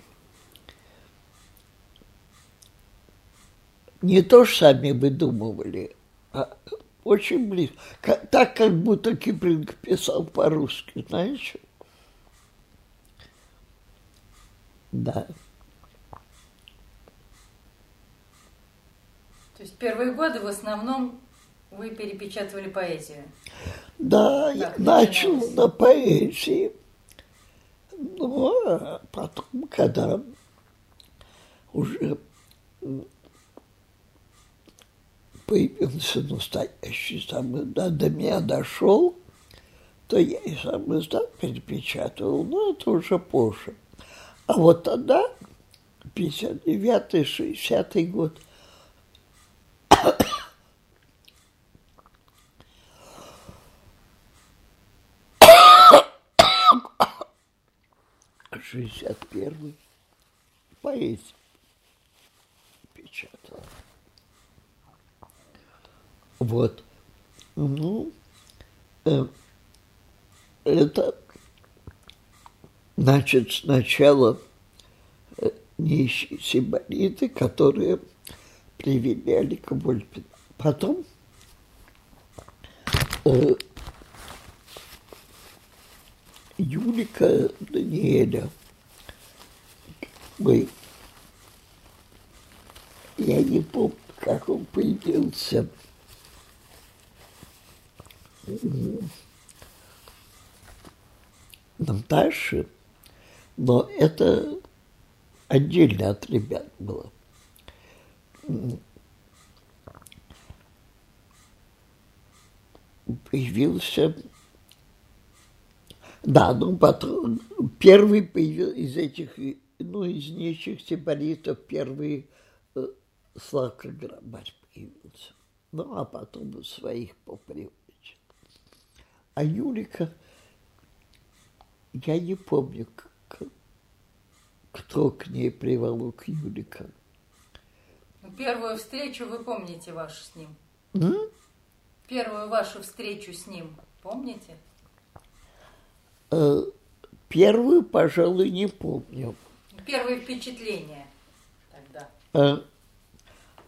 Не то, что сами выдумывали, а очень близко. Так, как будто Киплинг писал по-русски, знаете? Да. То есть первые годы в основном вы перепечатывали поэзию? Да, я начал на поэзии. Ну, а потом, когда уже появился настоящий сам да, до меня дошел, то я и сам издат перепечатывал, но это уже позже. А вот тогда, 59-й, 60-й год – Шестьдесят первый поэзия печатал. Вот. Ну, э, это, значит, сначала э, нищие сибариты, которые привели Алика Вольпина. Потом э, Юлика Даниэля мы я не помню, как он появился. Наташи, но это отдельно от ребят было появился, да, ну потом, первый появился из этих, ну, из нищих сепаратистов, первый э, Славка Грабарь появился. Ну, а потом своих по привычке. А Юлика, я не помню, кто к ней приволок Юлика. Первую встречу вы помните вашу с ним? М? Первую вашу встречу с ним помните? Э, первую, пожалуй, не помню. Первые впечатления тогда. А,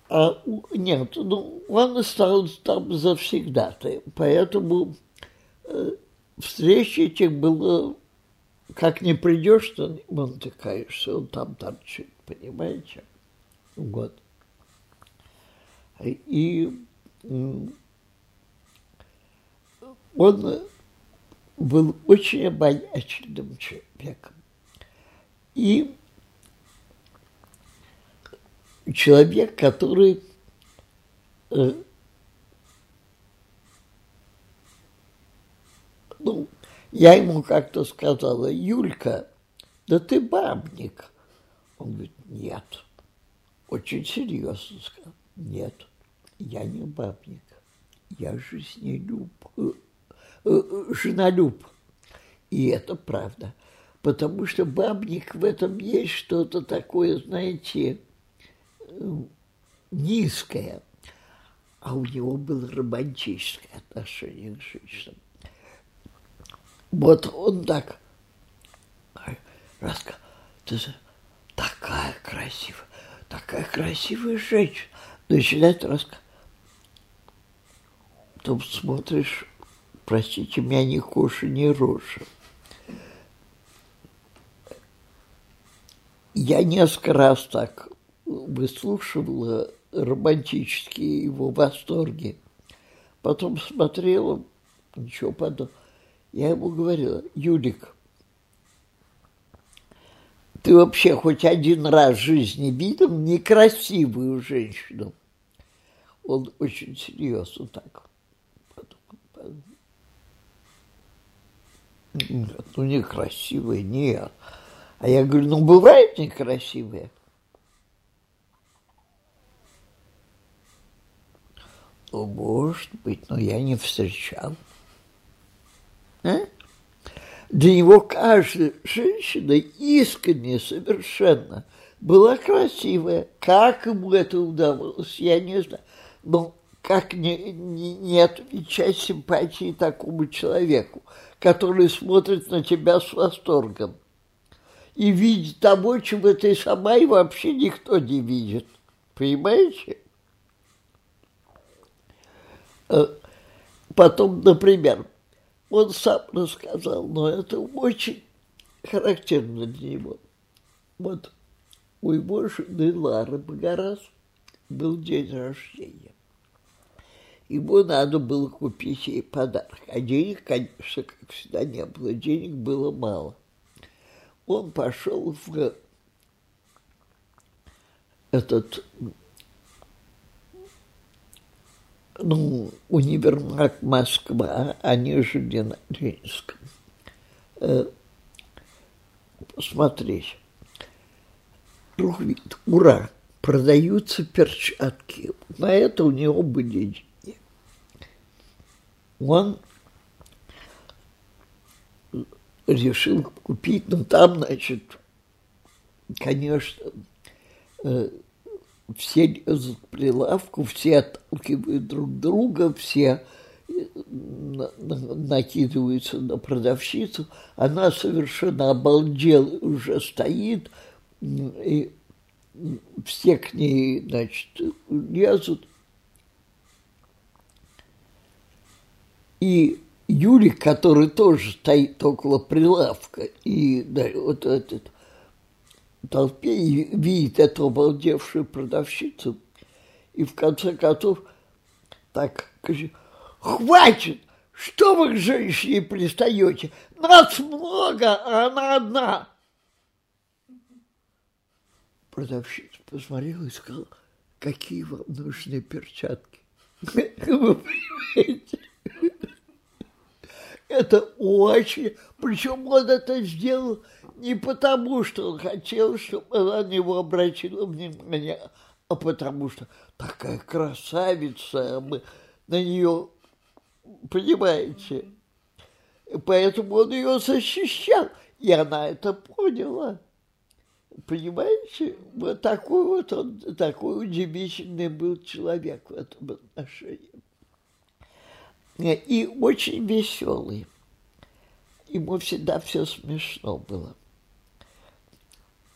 а, нет, ну, он стал там завсегдатой, поэтому э, встречи этих было, как не придешь, то он такаешься, он там торчит, понимаете? Вот. И он был очень обаятельным человеком. И человек, который ну, я ему как-то сказала, Юлька, да ты бабник. Он говорит, нет. Очень серьезно сказал, нет я не бабник, я жизнелюб, э, э, женолюб. И это правда. Потому что бабник в этом есть что-то такое, знаете, э, низкое. А у него было романтическое отношение к женщинам. Вот он так рассказывал, такая красивая, такая красивая женщина. Начинает рассказывать потом смотришь, простите меня, ни коши, ни рожи. Я несколько раз так выслушивала романтические его восторги. Потом смотрела, ничего подобного. Я ему говорила, Юлик, ты вообще хоть один раз в жизни видел некрасивую женщину? Он очень серьезно так. Нет, ну некрасивые, нет. А я говорю, ну бывают некрасивые. Ну, может быть, но я не встречал. А? Для него каждая женщина искренне совершенно была красивая. Как ему это удавалось, я не знаю. Но как не, не, не отвечать симпатии такому человеку, который смотрит на тебя с восторгом и видит того, чего ты сама и вообще никто не видит. Понимаете? Э, потом, например, он сам рассказал, но это очень характерно для него. Вот у его жены Лары Багарас был день рождения. Ему надо было купить ей подарок. А денег, конечно, как всегда, не было. Денег было мало. Он пошел в этот ну, универмаг Москва, они жили на Ленинском. Э, посмотреть. Вдруг видит, ура, продаются перчатки. На это у него были деньги он решил купить, ну там, значит, конечно, э, все лезут прилавку, все отталкивают друг друга, все э, накидываются на продавщицу, она совершенно обалдела, уже стоит, и все к ней, значит, лезут. И Юрий, который тоже стоит около прилавка, и да, вот этот толпе и видит эту обалдевшую продавщицу, и в конце концов так говорит, хватит, что вы к женщине пристаете? Нас много, а она одна. Продавщица посмотрела и сказала, какие вам нужны перчатки. Вы понимаете? Это очень... Причем он это сделал не потому, что он хотел, чтобы она на него обратила внимание, а потому что такая красавица, мы на нее, понимаете, поэтому он ее защищал, и она это поняла. Понимаете, вот такой вот он, такой удивительный был человек в этом отношении и очень веселый. Ему всегда все смешно было.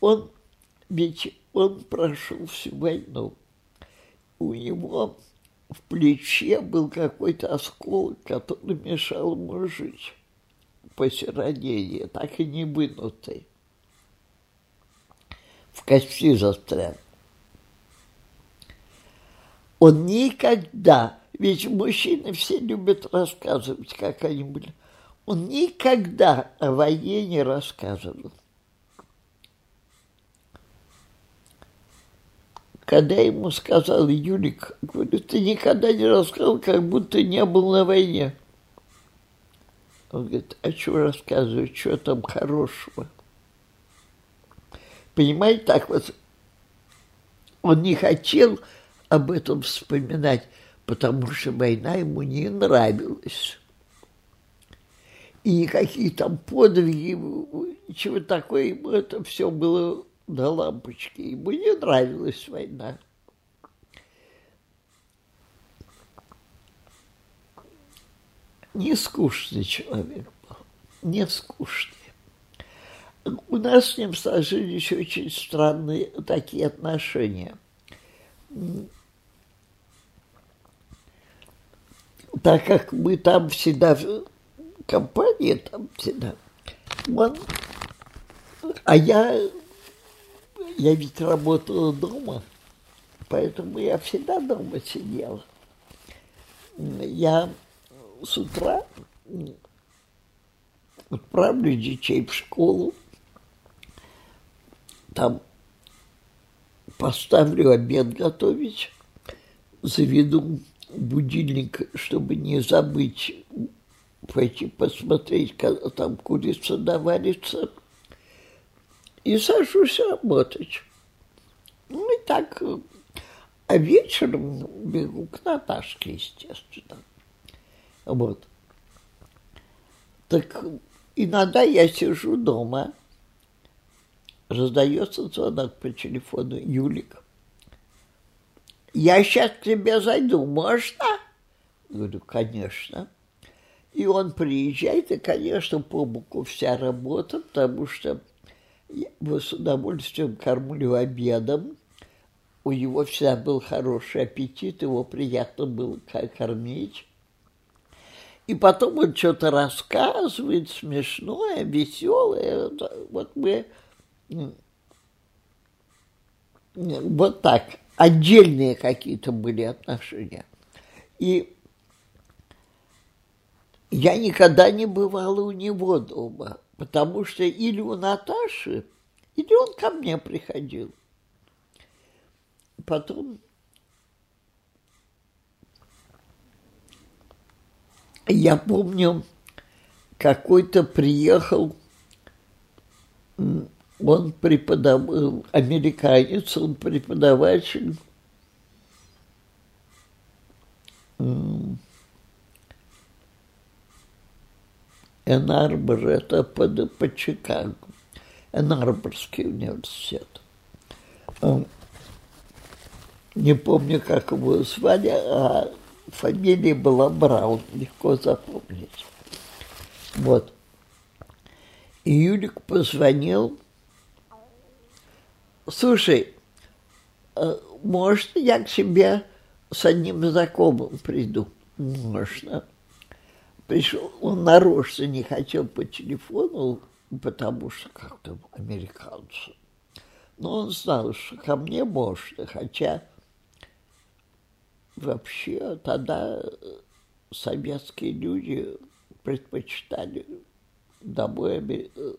Он, ведь он прошел всю войну. У него в плече был какой-то осколок, который мешал ему жить после ранения, так и не вынутый. В кости застрял. Он никогда ведь мужчины все любят рассказывать, как они были. Он никогда о войне не рассказывал. Когда ему сказал Юлик, говорю, ты никогда не рассказывал, как будто не был на войне. Он говорит, а что рассказывать, что там хорошего? Понимаете, так вот, он не хотел об этом вспоминать потому что война ему не нравилась. И какие там подвиги, чего такое, ему это все было на лампочке. Ему не нравилась война. Не скучный человек был, не скучный. У нас с ним сложились очень странные такие отношения так как мы там всегда, компания там всегда, он, а я, я ведь работала дома, поэтому я всегда дома сидела. Я с утра отправлю детей в школу, там поставлю обед готовить, заведу будильник, чтобы не забыть пойти посмотреть, когда там курица доварится, и сажусь работать. Ну и так, а вечером бегу к Наташке, естественно. Вот. Так иногда я сижу дома, раздается звонок по телефону, Юлик, я сейчас к тебе зайду, можно? Говорю, конечно. И он приезжает, и, конечно, по боку вся работа, потому что его с удовольствием кормлю обедом. У него всегда был хороший аппетит, его приятно было кормить. И потом он что-то рассказывает смешное, веселое. Вот мы вот так, отдельные какие-то были отношения. И я никогда не бывала у него дома, потому что или у Наташи, или он ко мне приходил. Потом я помню, какой-то приехал, он преподавал, американец, он преподаватель Энарбор, это под, под Чикаго, Энарборский университет. Не помню, как его звали, а фамилия была Браун, легко запомнить. Вот. И Юлик позвонил. Слушай, э, может, я к тебе с одним знакомым приду? Можно. Пришел, он нарочно не хотел по телефону, потому что как-то американцы. Но он знал, что ко мне можно, хотя вообще тогда советские люди предпочитали домой э,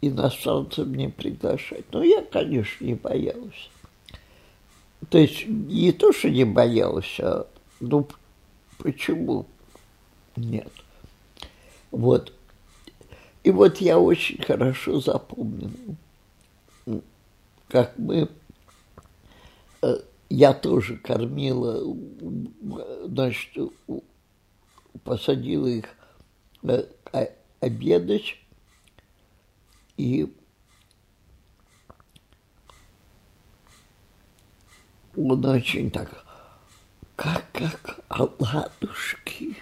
иностранцев не приглашать. Но я, конечно, не боялась. То есть не то, что не боялась, а ну почему нет. Вот. И вот я очень хорошо запомнил, как мы э, я тоже кормила, значит, посадила их э, обедать, и он очень так, как, как оладушки,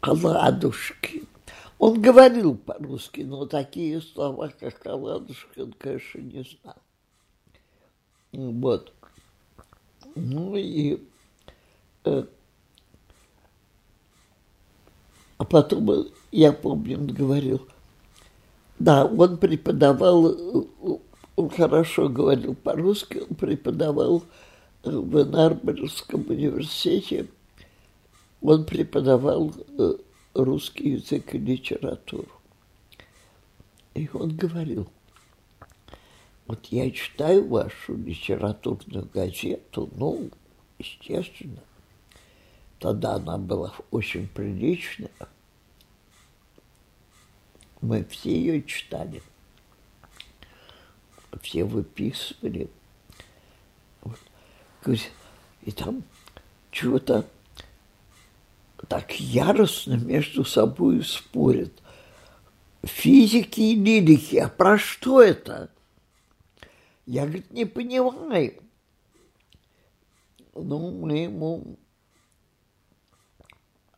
оладушки. Он говорил по-русски, но такие слова, как оладушки, он, конечно, не знал. Вот. Ну и э, а потом я помню, он говорил, да, он преподавал, он хорошо говорил по-русски, он преподавал в Нарборском университете, он преподавал э, русский язык и литературу. И он говорил, вот я читаю вашу литературную газету, ну, естественно, тогда она была очень приличная. Мы все ее читали, все выписывали. Вот. И там чего-то так яростно между собой спорят. Физики и лирики, а про что это? Я, говорит, не понимаю. Ну, мы ему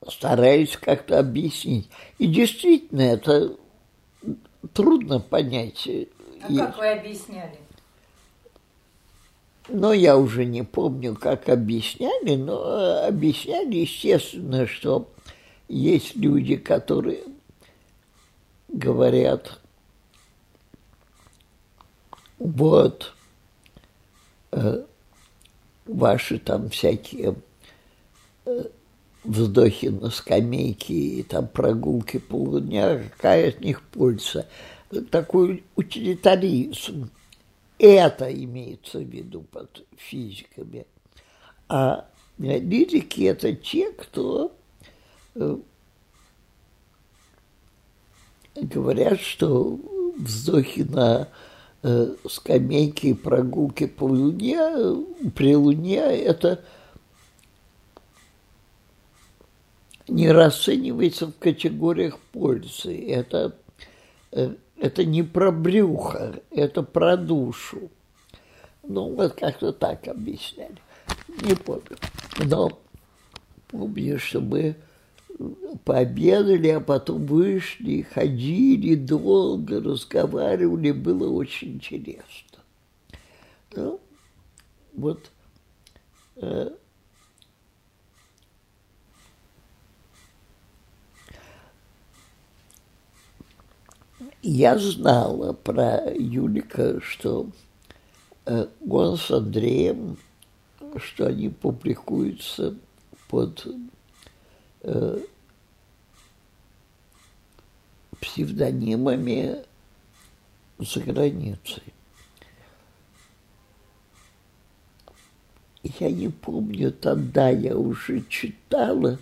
стараюсь как-то объяснить. И действительно, это трудно понять. А и... как вы объясняли? Ну, я уже не помню, как объясняли, но объясняли, естественно, что есть люди, которые говорят, вот э, ваши там всякие э, вздохи на скамейке и там прогулки полудня, какая от них польза. Такой утилитаризм. Это имеется в виду под физиками. А лирики – это те, кто э, говорят, что вздохи на э, скамейке и прогулки по луне, при луне – это не расценивается в категориях пользы. Это, э, это не про брюхо, это про душу. Ну, вот как-то так объясняли. Не помню. Но помню, что мы пообедали, а потом вышли, ходили долго, разговаривали, было очень интересно. Ну, вот э, я знала про Юлика, что э, он с Андреем, что они публикуются под э, псевдонимами за границей. Я не помню, тогда я уже читала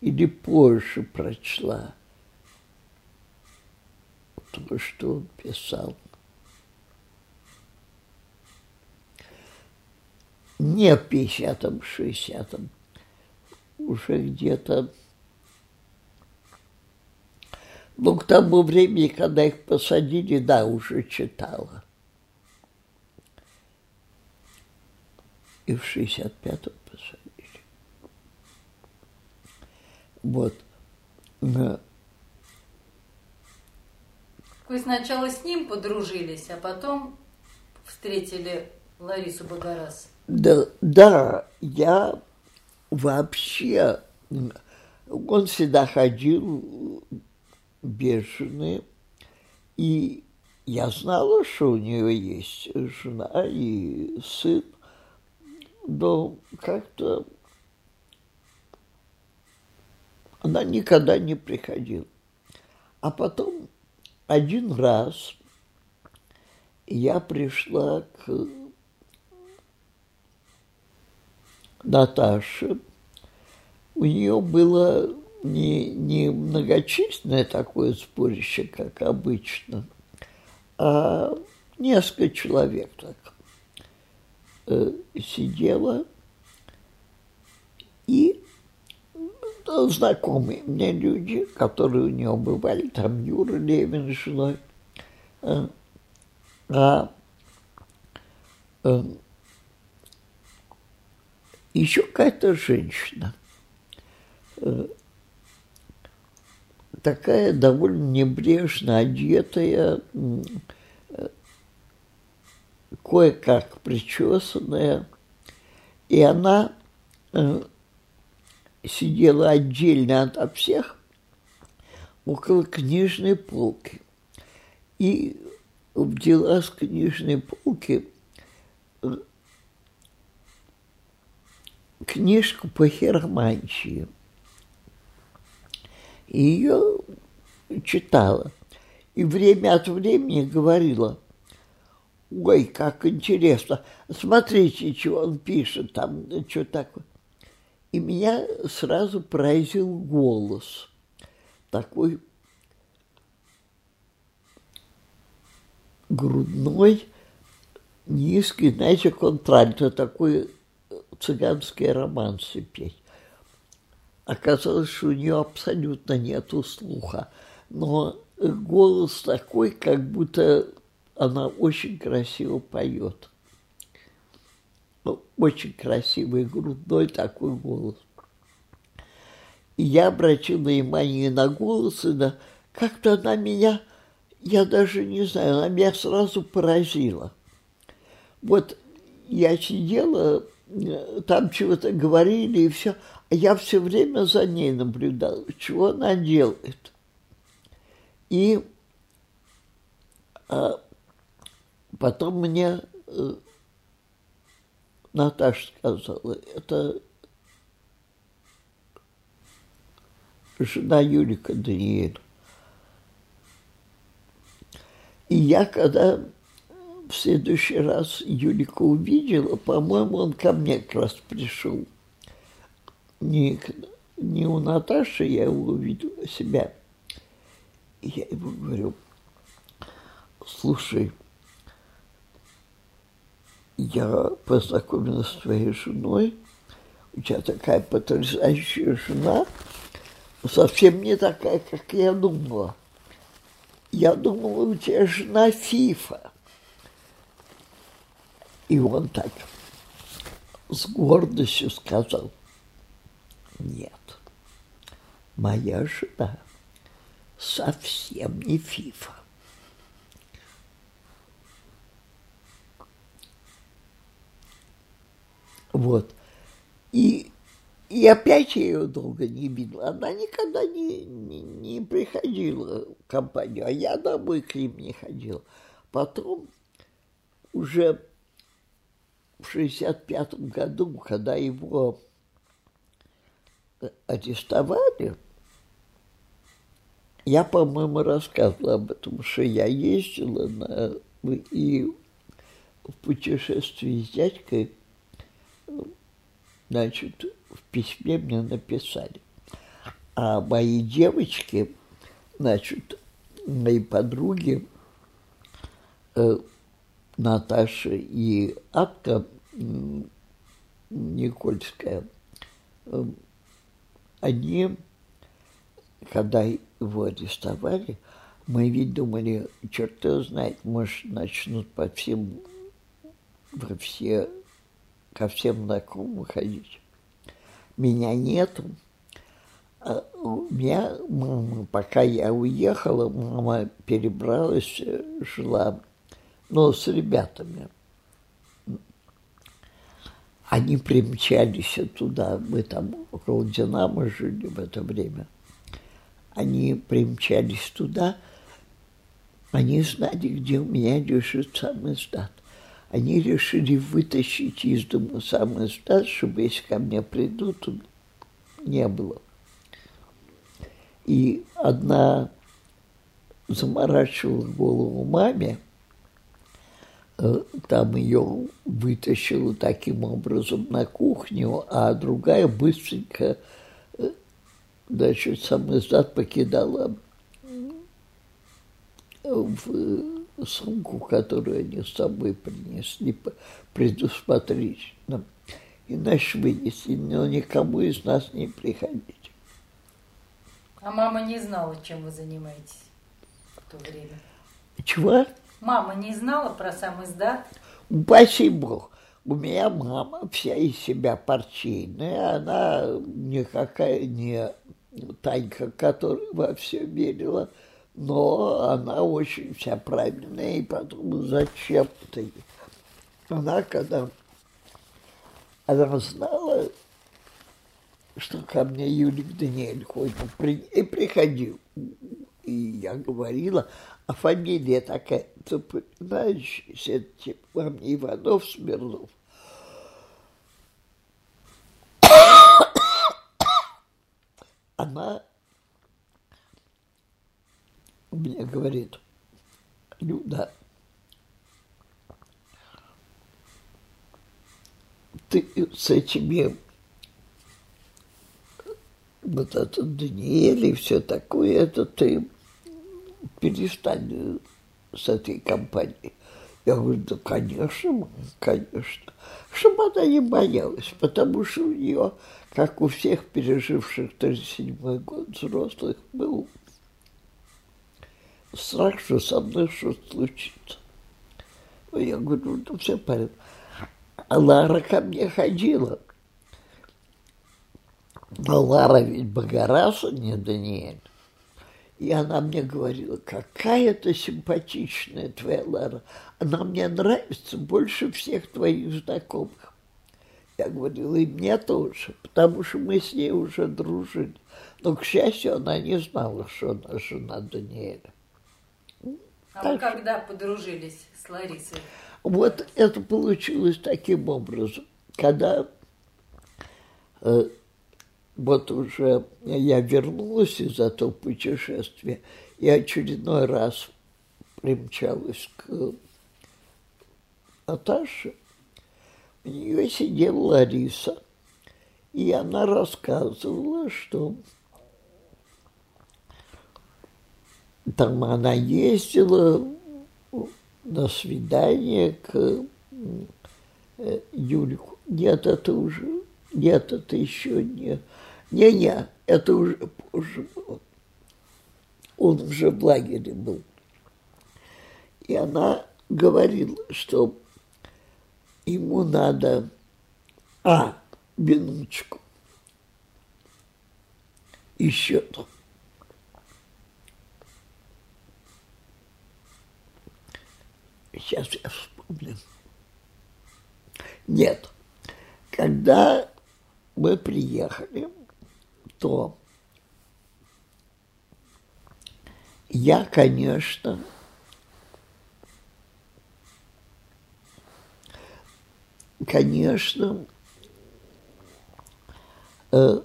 или позже прочла то, что он писал. Не в 50-м, 60-м, уже где-то ну, к тому времени, когда их посадили, да, уже читала. И в 65-м посадили. Вот. Вы сначала с ним подружились, а потом встретили Ларису Багарас. Да, да, я вообще... Он всегда ходил бешеные. И я знала, что у нее есть жена и сын, но как-то она никогда не приходила. А потом один раз я пришла к Наташе. У нее было не, не многочисленное такое сборище, как обычно, а несколько человек так э, сидело, и знакомые мне люди, которые у него бывали, там Юра Левин с женой, э, а э, еще какая-то женщина. Э, – такая довольно небрежно одетая, кое-как причесанная, и она сидела отдельно от всех около книжной полки. И взяла с книжной полки э, книжку по хиромантии – и ее читала. И время от времени говорила, ой, как интересно, смотрите, что он пишет там, что такое. И меня сразу поразил голос. Такой грудной, низкий, знаете, контральто, такой цыганский романсы петь. Оказалось, что у нее абсолютно нету слуха. Но голос такой, как будто она очень красиво поет. Ну, очень красивый, грудной такой голос. И я обратила внимание на голос, и на... как-то она меня, я даже не знаю, она меня сразу поразила. Вот я сидела, э, там чего-то говорили, и все, я все время за ней наблюдал, чего она делает. И а, потом мне э, Наташа сказала, это жена Юрика Даниэля. И я когда в следующий раз Юлика увидела, по-моему, он ко мне как раз пришел. Не, не у Наташи я его увидела, себя. И я ему говорю, слушай, я познакомилась с твоей женой, у тебя такая потрясающая жена, совсем не такая, как я думала. Я думала, у тебя жена Фифа. И он так с гордостью сказал, нет, моя жена совсем не Фифа. Вот. И, и опять я ее долго не видела. Она никогда не, не, не приходила в компанию, а я домой к ним не ходила. Потом уже в 65 году, когда его арестовали, я, по-моему, рассказывала об этом, что я ездила на, и в путешествии с дядькой значит, в письме мне написали. А мои девочки, значит, мои подруги, э, Наташа и Атка Никольская, э, они, когда его арестовали, мы ведь думали, черт его знает, может, начнут по всем, во все ко всем знакомым ходить. Меня нету. А у меня мама, пока я уехала, мама перебралась, жила, но с ребятами. Они примчались туда, мы там около Динамо жили в это время. Они примчались туда, они знали, где у меня лежит самый сдат они решили вытащить из дома самый стаж, чтобы если ко мне придут, не было. И одна заморачивала голову маме, э, там ее вытащила таким образом на кухню, а другая быстренько, э, значит, сам издат покидала в сумку, которую они с собой принесли предусмотрительно. Иначе вынесли, но никому из нас не приходить. А мама не знала, чем вы занимаетесь в то время? Чего? Мама не знала про сам издат? Упаси Бог. У меня мама вся из себя партийная, она никакая не Танька, которая во все верила – но она очень вся правильная, и потом зачем ты? Она, когда она знала, что ко мне Юлик Даниэль ходит, и приходил. И я говорила, а фамилия такая, понимаешь, это типа во мне Иванов Смирнов. Она мне говорит, Люда, ты с этими вот этот Даниэль и все такое, это ты перестань с этой компанией. Я говорю, да, конечно, конечно. Чтобы она не боялась, потому что у нее, как у всех переживших 37-й год взрослых, был страх, что со мной что-то случится. Я говорю, ну все порядок. А Лара ко мне ходила. Но Лара ведь Богораса, не Даниэль. И она мне говорила, какая ты симпатичная твоя Лара. Она мне нравится больше всех твоих знакомых. Я говорила, и мне тоже, потому что мы с ней уже дружили. Но, к счастью, она не знала, что она жена Даниэля. А так, вы когда подружились с Ларисой? Вот это получилось таким образом. Когда э, вот уже я вернулась из этого путешествия и очередной раз примчалась к Наташи, у нее сидела Лариса, и она рассказывала, что там она ездила на свидание к э, Юлику. Нет, это уже, нет, это еще не, не-не, это уже позже было. Он уже в лагере был. И она говорила, что ему надо, а, минуточку, еще там. Сейчас я вспомню. Нет. Когда мы приехали, то я, конечно, конечно, э,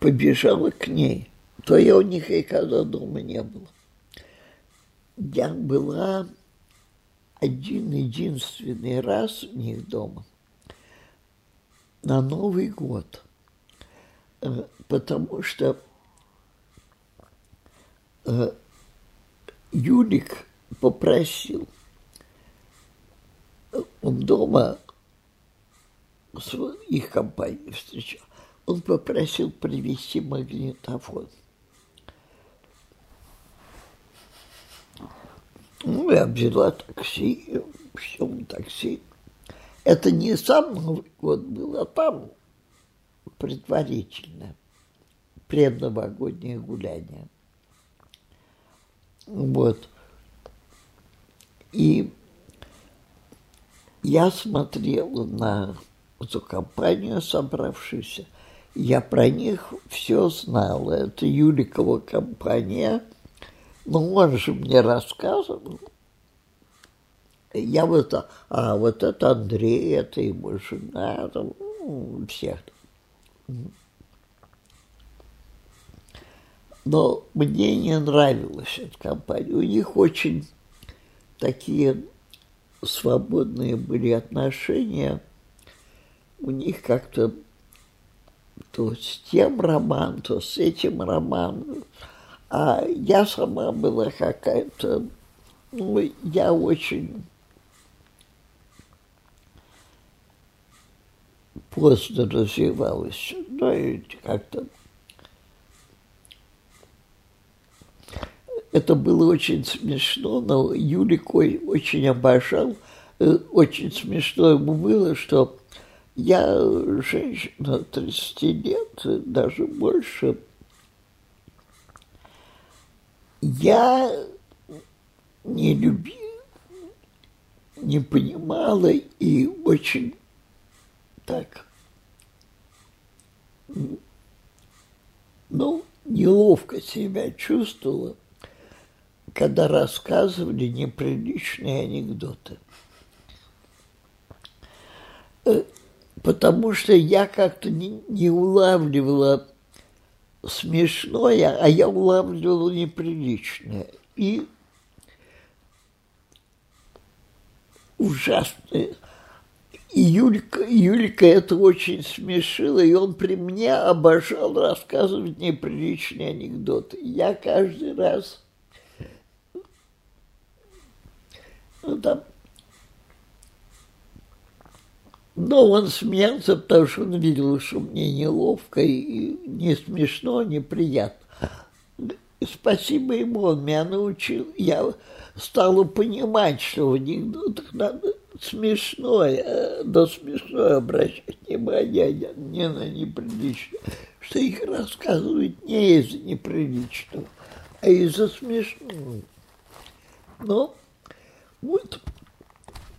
побежала к ней. То я у них никогда дома не было. Я была один единственный раз у них дома на Новый год, э, потому что э, Юлик попросил, он дома их компанию встречал, он попросил привезти магнитофон. Ну, я взяла такси, все такси. Это не сам Новый год был, а там предварительно предновогоднее гуляние. Вот. И я смотрела на эту компанию, собравшуюся. Я про них все знала. Это Юликова компания – ну, он же мне рассказывал. Я вот, а вот это Андрей, это его жена, там, ну, всех. Но мне не нравилась эта компания. У них очень такие свободные были отношения. У них как-то то с тем роман, то с этим роман. А я сама была какая-то, ну, я очень поздно развивалась, ну, и как-то это было очень смешно, но Юлик очень обожал. Э, очень смешно ему было, что я женщина 30 лет, даже больше, я не любила, не понимала и очень так, ну, неловко себя чувствовала, когда рассказывали неприличные анекдоты. Э, потому что я как-то не, не улавливала смешное, а я улавливала неприличное. И ужасное. И Юлька, Юлька это очень смешила, и он при мне обожал рассказывать неприличные анекдоты. Я каждый раз ну, там, но он смеялся, потому что он видел, что мне неловко и не смешно, неприятно. И спасибо ему, он меня научил. Я стала понимать, что в анекдотах надо смешное, до смешное обращать внимание, а не на неприличное. Что их рассказывают не из-за неприличного, а из-за смешного. Но вот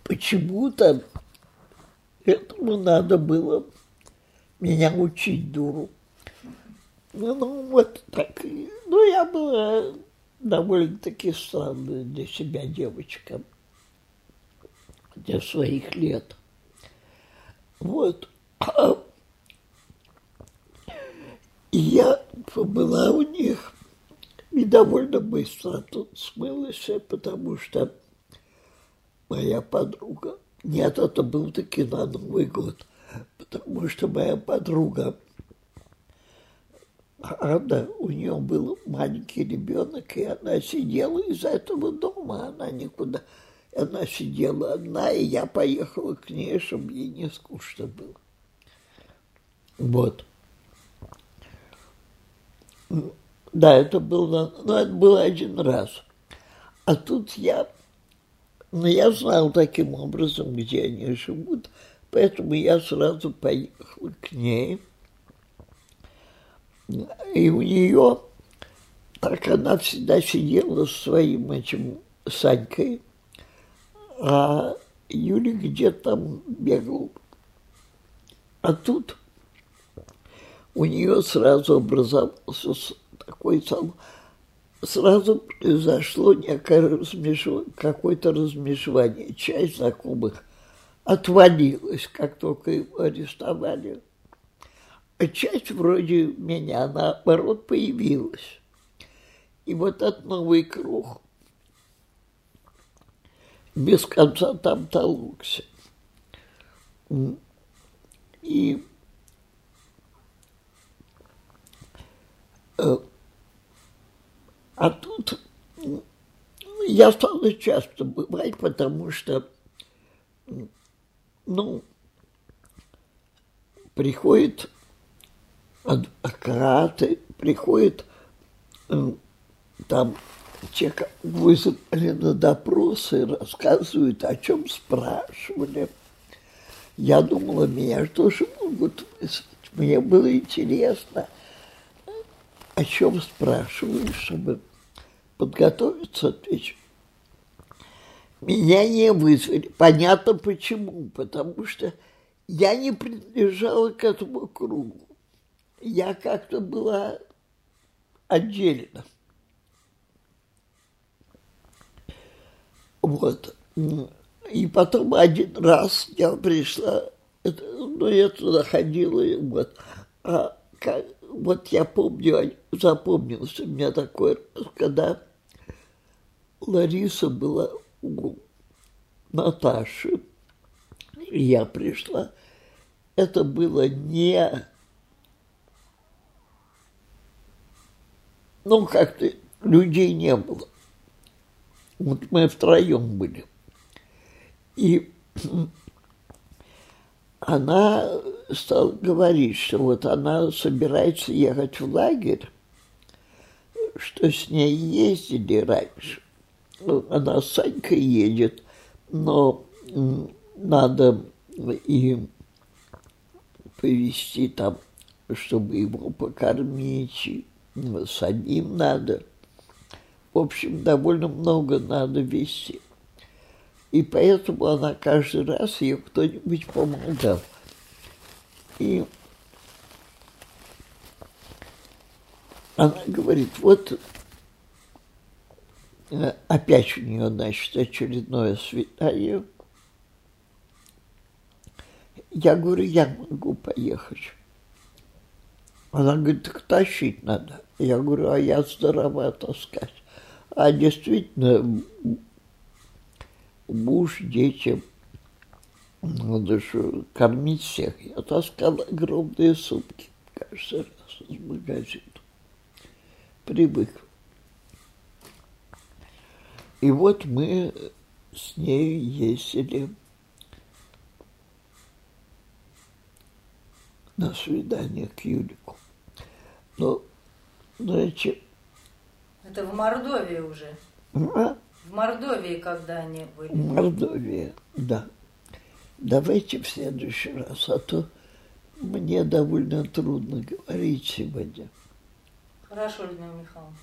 почему-то Этому надо было меня учить, дуру. Ну, ну вот так. Ну, я была довольно-таки странная для себя девочка для своих лет. Вот. И я была у них и довольно быстро тут смылась, потому что моя подруга. Нет, это был таки на Новый год, потому что моя подруга Анна, у нее был маленький ребенок, и она сидела из этого дома, она никуда... Она сидела одна, и я поехала к ней, чтобы ей не скучно было. Вот. Да, это было, ну, это было один раз. А тут я, ну, я знал таким образом, где они живут, поэтому я сразу поехал к ней. И у нее, так она всегда сидела с своим этим Санькой, а Юля где-то там бегал. А тут у нее сразу образовался такой сам, сразу произошло некое размешивание, какое-то размешивание. Часть знакомых отвалилась, как только его арестовали. А часть вроде меня, наоборот, появилась. И вот этот новый круг без конца там толкся. И э, а тут я стала часто бывать, потому что, ну, приходит адвокаты, приходит э, там человека вызвали на допросы, рассказывают, о чем спрашивали. Я думала, меня тоже могут вызвать. Мне было интересно, о чем спрашивают, чтобы подготовиться, отвечать. Меня не вызвали. Понятно почему. Потому что я не принадлежала к этому кругу. Я как-то была отдельно. Вот. И потом один раз я пришла, это, ну, я туда ходила, вот. А как, вот я помню, запомнился у меня такой раз, когда Лариса была у Наташи, и я пришла. Это было не... Ну, как-то людей не было. Вот мы втроем были. И она стала говорить, что вот она собирается ехать в лагерь, что с ней ездили раньше. Ну, она с Санькой едет, но надо и повезти там, чтобы его покормить, и самим надо. В общем, довольно много надо вести. И поэтому она каждый раз ее кто-нибудь помогал. И она говорит, вот опять у нее, значит, очередное свидание. Я говорю, я могу поехать. Она говорит, так тащить надо. Я говорю, а я здорова таскать. А действительно, муж, дети, надо же кормить всех. Я таскал огромные сумки каждый раз из магазина. Привык. И вот мы с ней ездили на свидание к Юлику. Но, знаете, это в Мордовии уже. А? В Мордовии, когда они были. В Мордовии, да. Давайте в следующий раз, а то мне довольно трудно говорить сегодня. Хорошо, Людмила Михайловна.